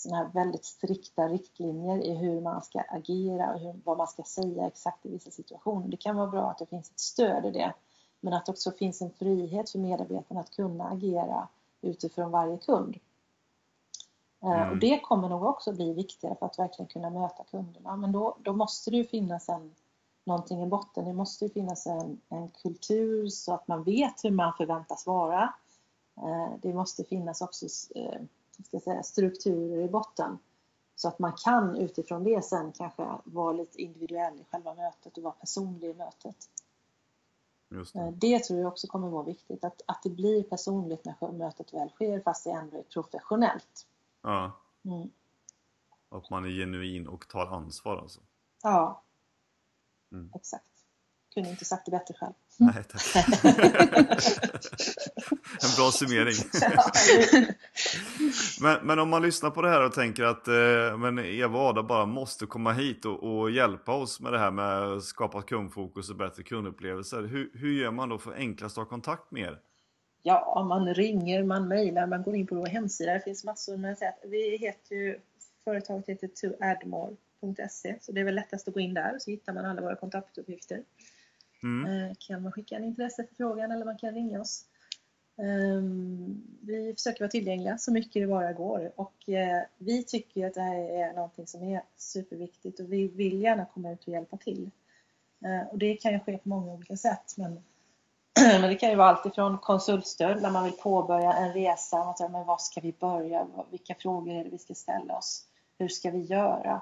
såna här väldigt strikta riktlinjer i hur man ska agera och hur, vad man ska säga exakt i vissa situationer. Det kan vara bra att det finns ett stöd i det, men att det också finns en frihet för medarbetarna att kunna agera utifrån varje kund. Eh, mm. Och det kommer nog också bli viktigare för att verkligen kunna möta kunderna. Men då, då måste det ju finnas en, någonting i botten. Det måste ju finnas en, en kultur så att man vet hur man förväntas vara. Eh, det måste finnas också eh, ska säga, strukturer i botten. Så att man kan utifrån det sen kanske vara lite individuell i själva mötet och vara personlig i mötet. Det. det. tror jag också kommer vara viktigt, att, att det blir personligt när mötet väl sker fast det ändå är professionellt. Ja. Mm. Att man är genuin och tar ansvar alltså. Ja, mm. exakt. Kunde inte sagt det bättre själv. Nej, tack. en bra summering. men, men om man lyssnar på det här och tänker att eh, men Eva och Ada bara måste komma hit och, och, hjälpa oss med det här med att skapa kundfokus och bättre kundupplevelser. Hur, hur gör man då för enklast att ha kontakt med er? Ja, man ringer, man mejlar, man går in på vår hemsida. Det finns massor med sätt. Vi heter ju, företaget heter toadmore.se så det är väl lättast att gå in där så hittar man alla våra kontaktuppgifter. Mm. Eh, kan man skicka en intresseförfrågan eller man kan ringa oss. Ehm, vi försöker vara tillgängliga så mycket det bara går och eh, vi tycker att det här är någonting som är superviktigt och vi vill gärna komma ut och hjälpa till. Eh, och det kan ju ske på många olika sätt men, men det kan ju vara allt ifrån konsultstöd när man vill påbörja en resa, man säger, men var ska vi börja, vilka frågor är det vi ska ställa oss, hur ska vi göra?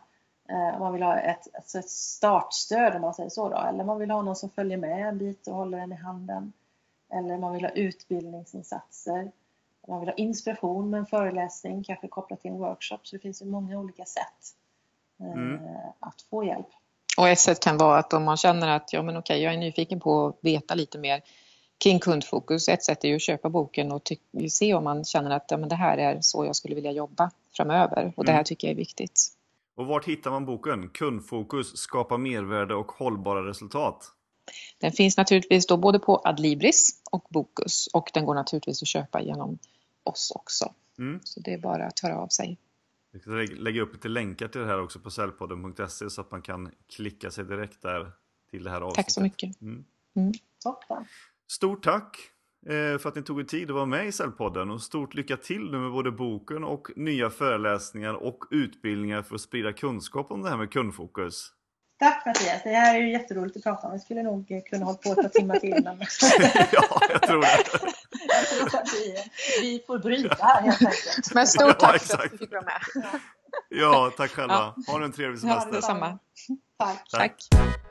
Eh, om man vill ha ett, alltså ett startstöd om man säger så då, eller man vill ha någon som följer med en bit och håller en i handen. Eller man vill ha utbildningsinsatser. Man vill ha inspiration med en föreläsning, kanske kopplat till en workshop. Så det finns ju många olika sätt eh, mm. att få hjälp. Och ett sätt kan vara att om man känner att ja, men okej, jag är nyfiken på att veta lite mer kring kundfokus. Ett sätt är ju att köpa boken och se om man känner att ja, men det här är så jag skulle vilja jobba framöver. Och mm. det här tycker jag är viktigt. Och vart hittar man boken? Kundfokus, skapa mervärde och hållbara resultat. Den finns naturligtvis då både på Adlibris och Bokus och den går naturligtvis att köpa genom oss också. Mm. Så det är bara att höra av sig. Vi ska lägga upp lite länkar till det här också på säljpodden.se så att man kan klicka sig direkt där till det här avsnittet. Tack så mycket. Mm. Mm. Stort tack för att ni tog er tid att vara med i Säljpodden och stort lycka till nu med både boken och nya föreläsningar och utbildningar för att sprida kunskap om det här med kundfokus. Tack Mattias, det här är ju jätteroligt att prata om. Vi skulle nog kunna hålla på ett par timmar till. Men... ja, jag tror det. jag tror att vi, vi får bryta här helt enkelt. Men stort tack ja, för att du fick vara med. Ja, tack själva. Ha en trevlig semester. Ja, detsamma. Tack. tack. tack.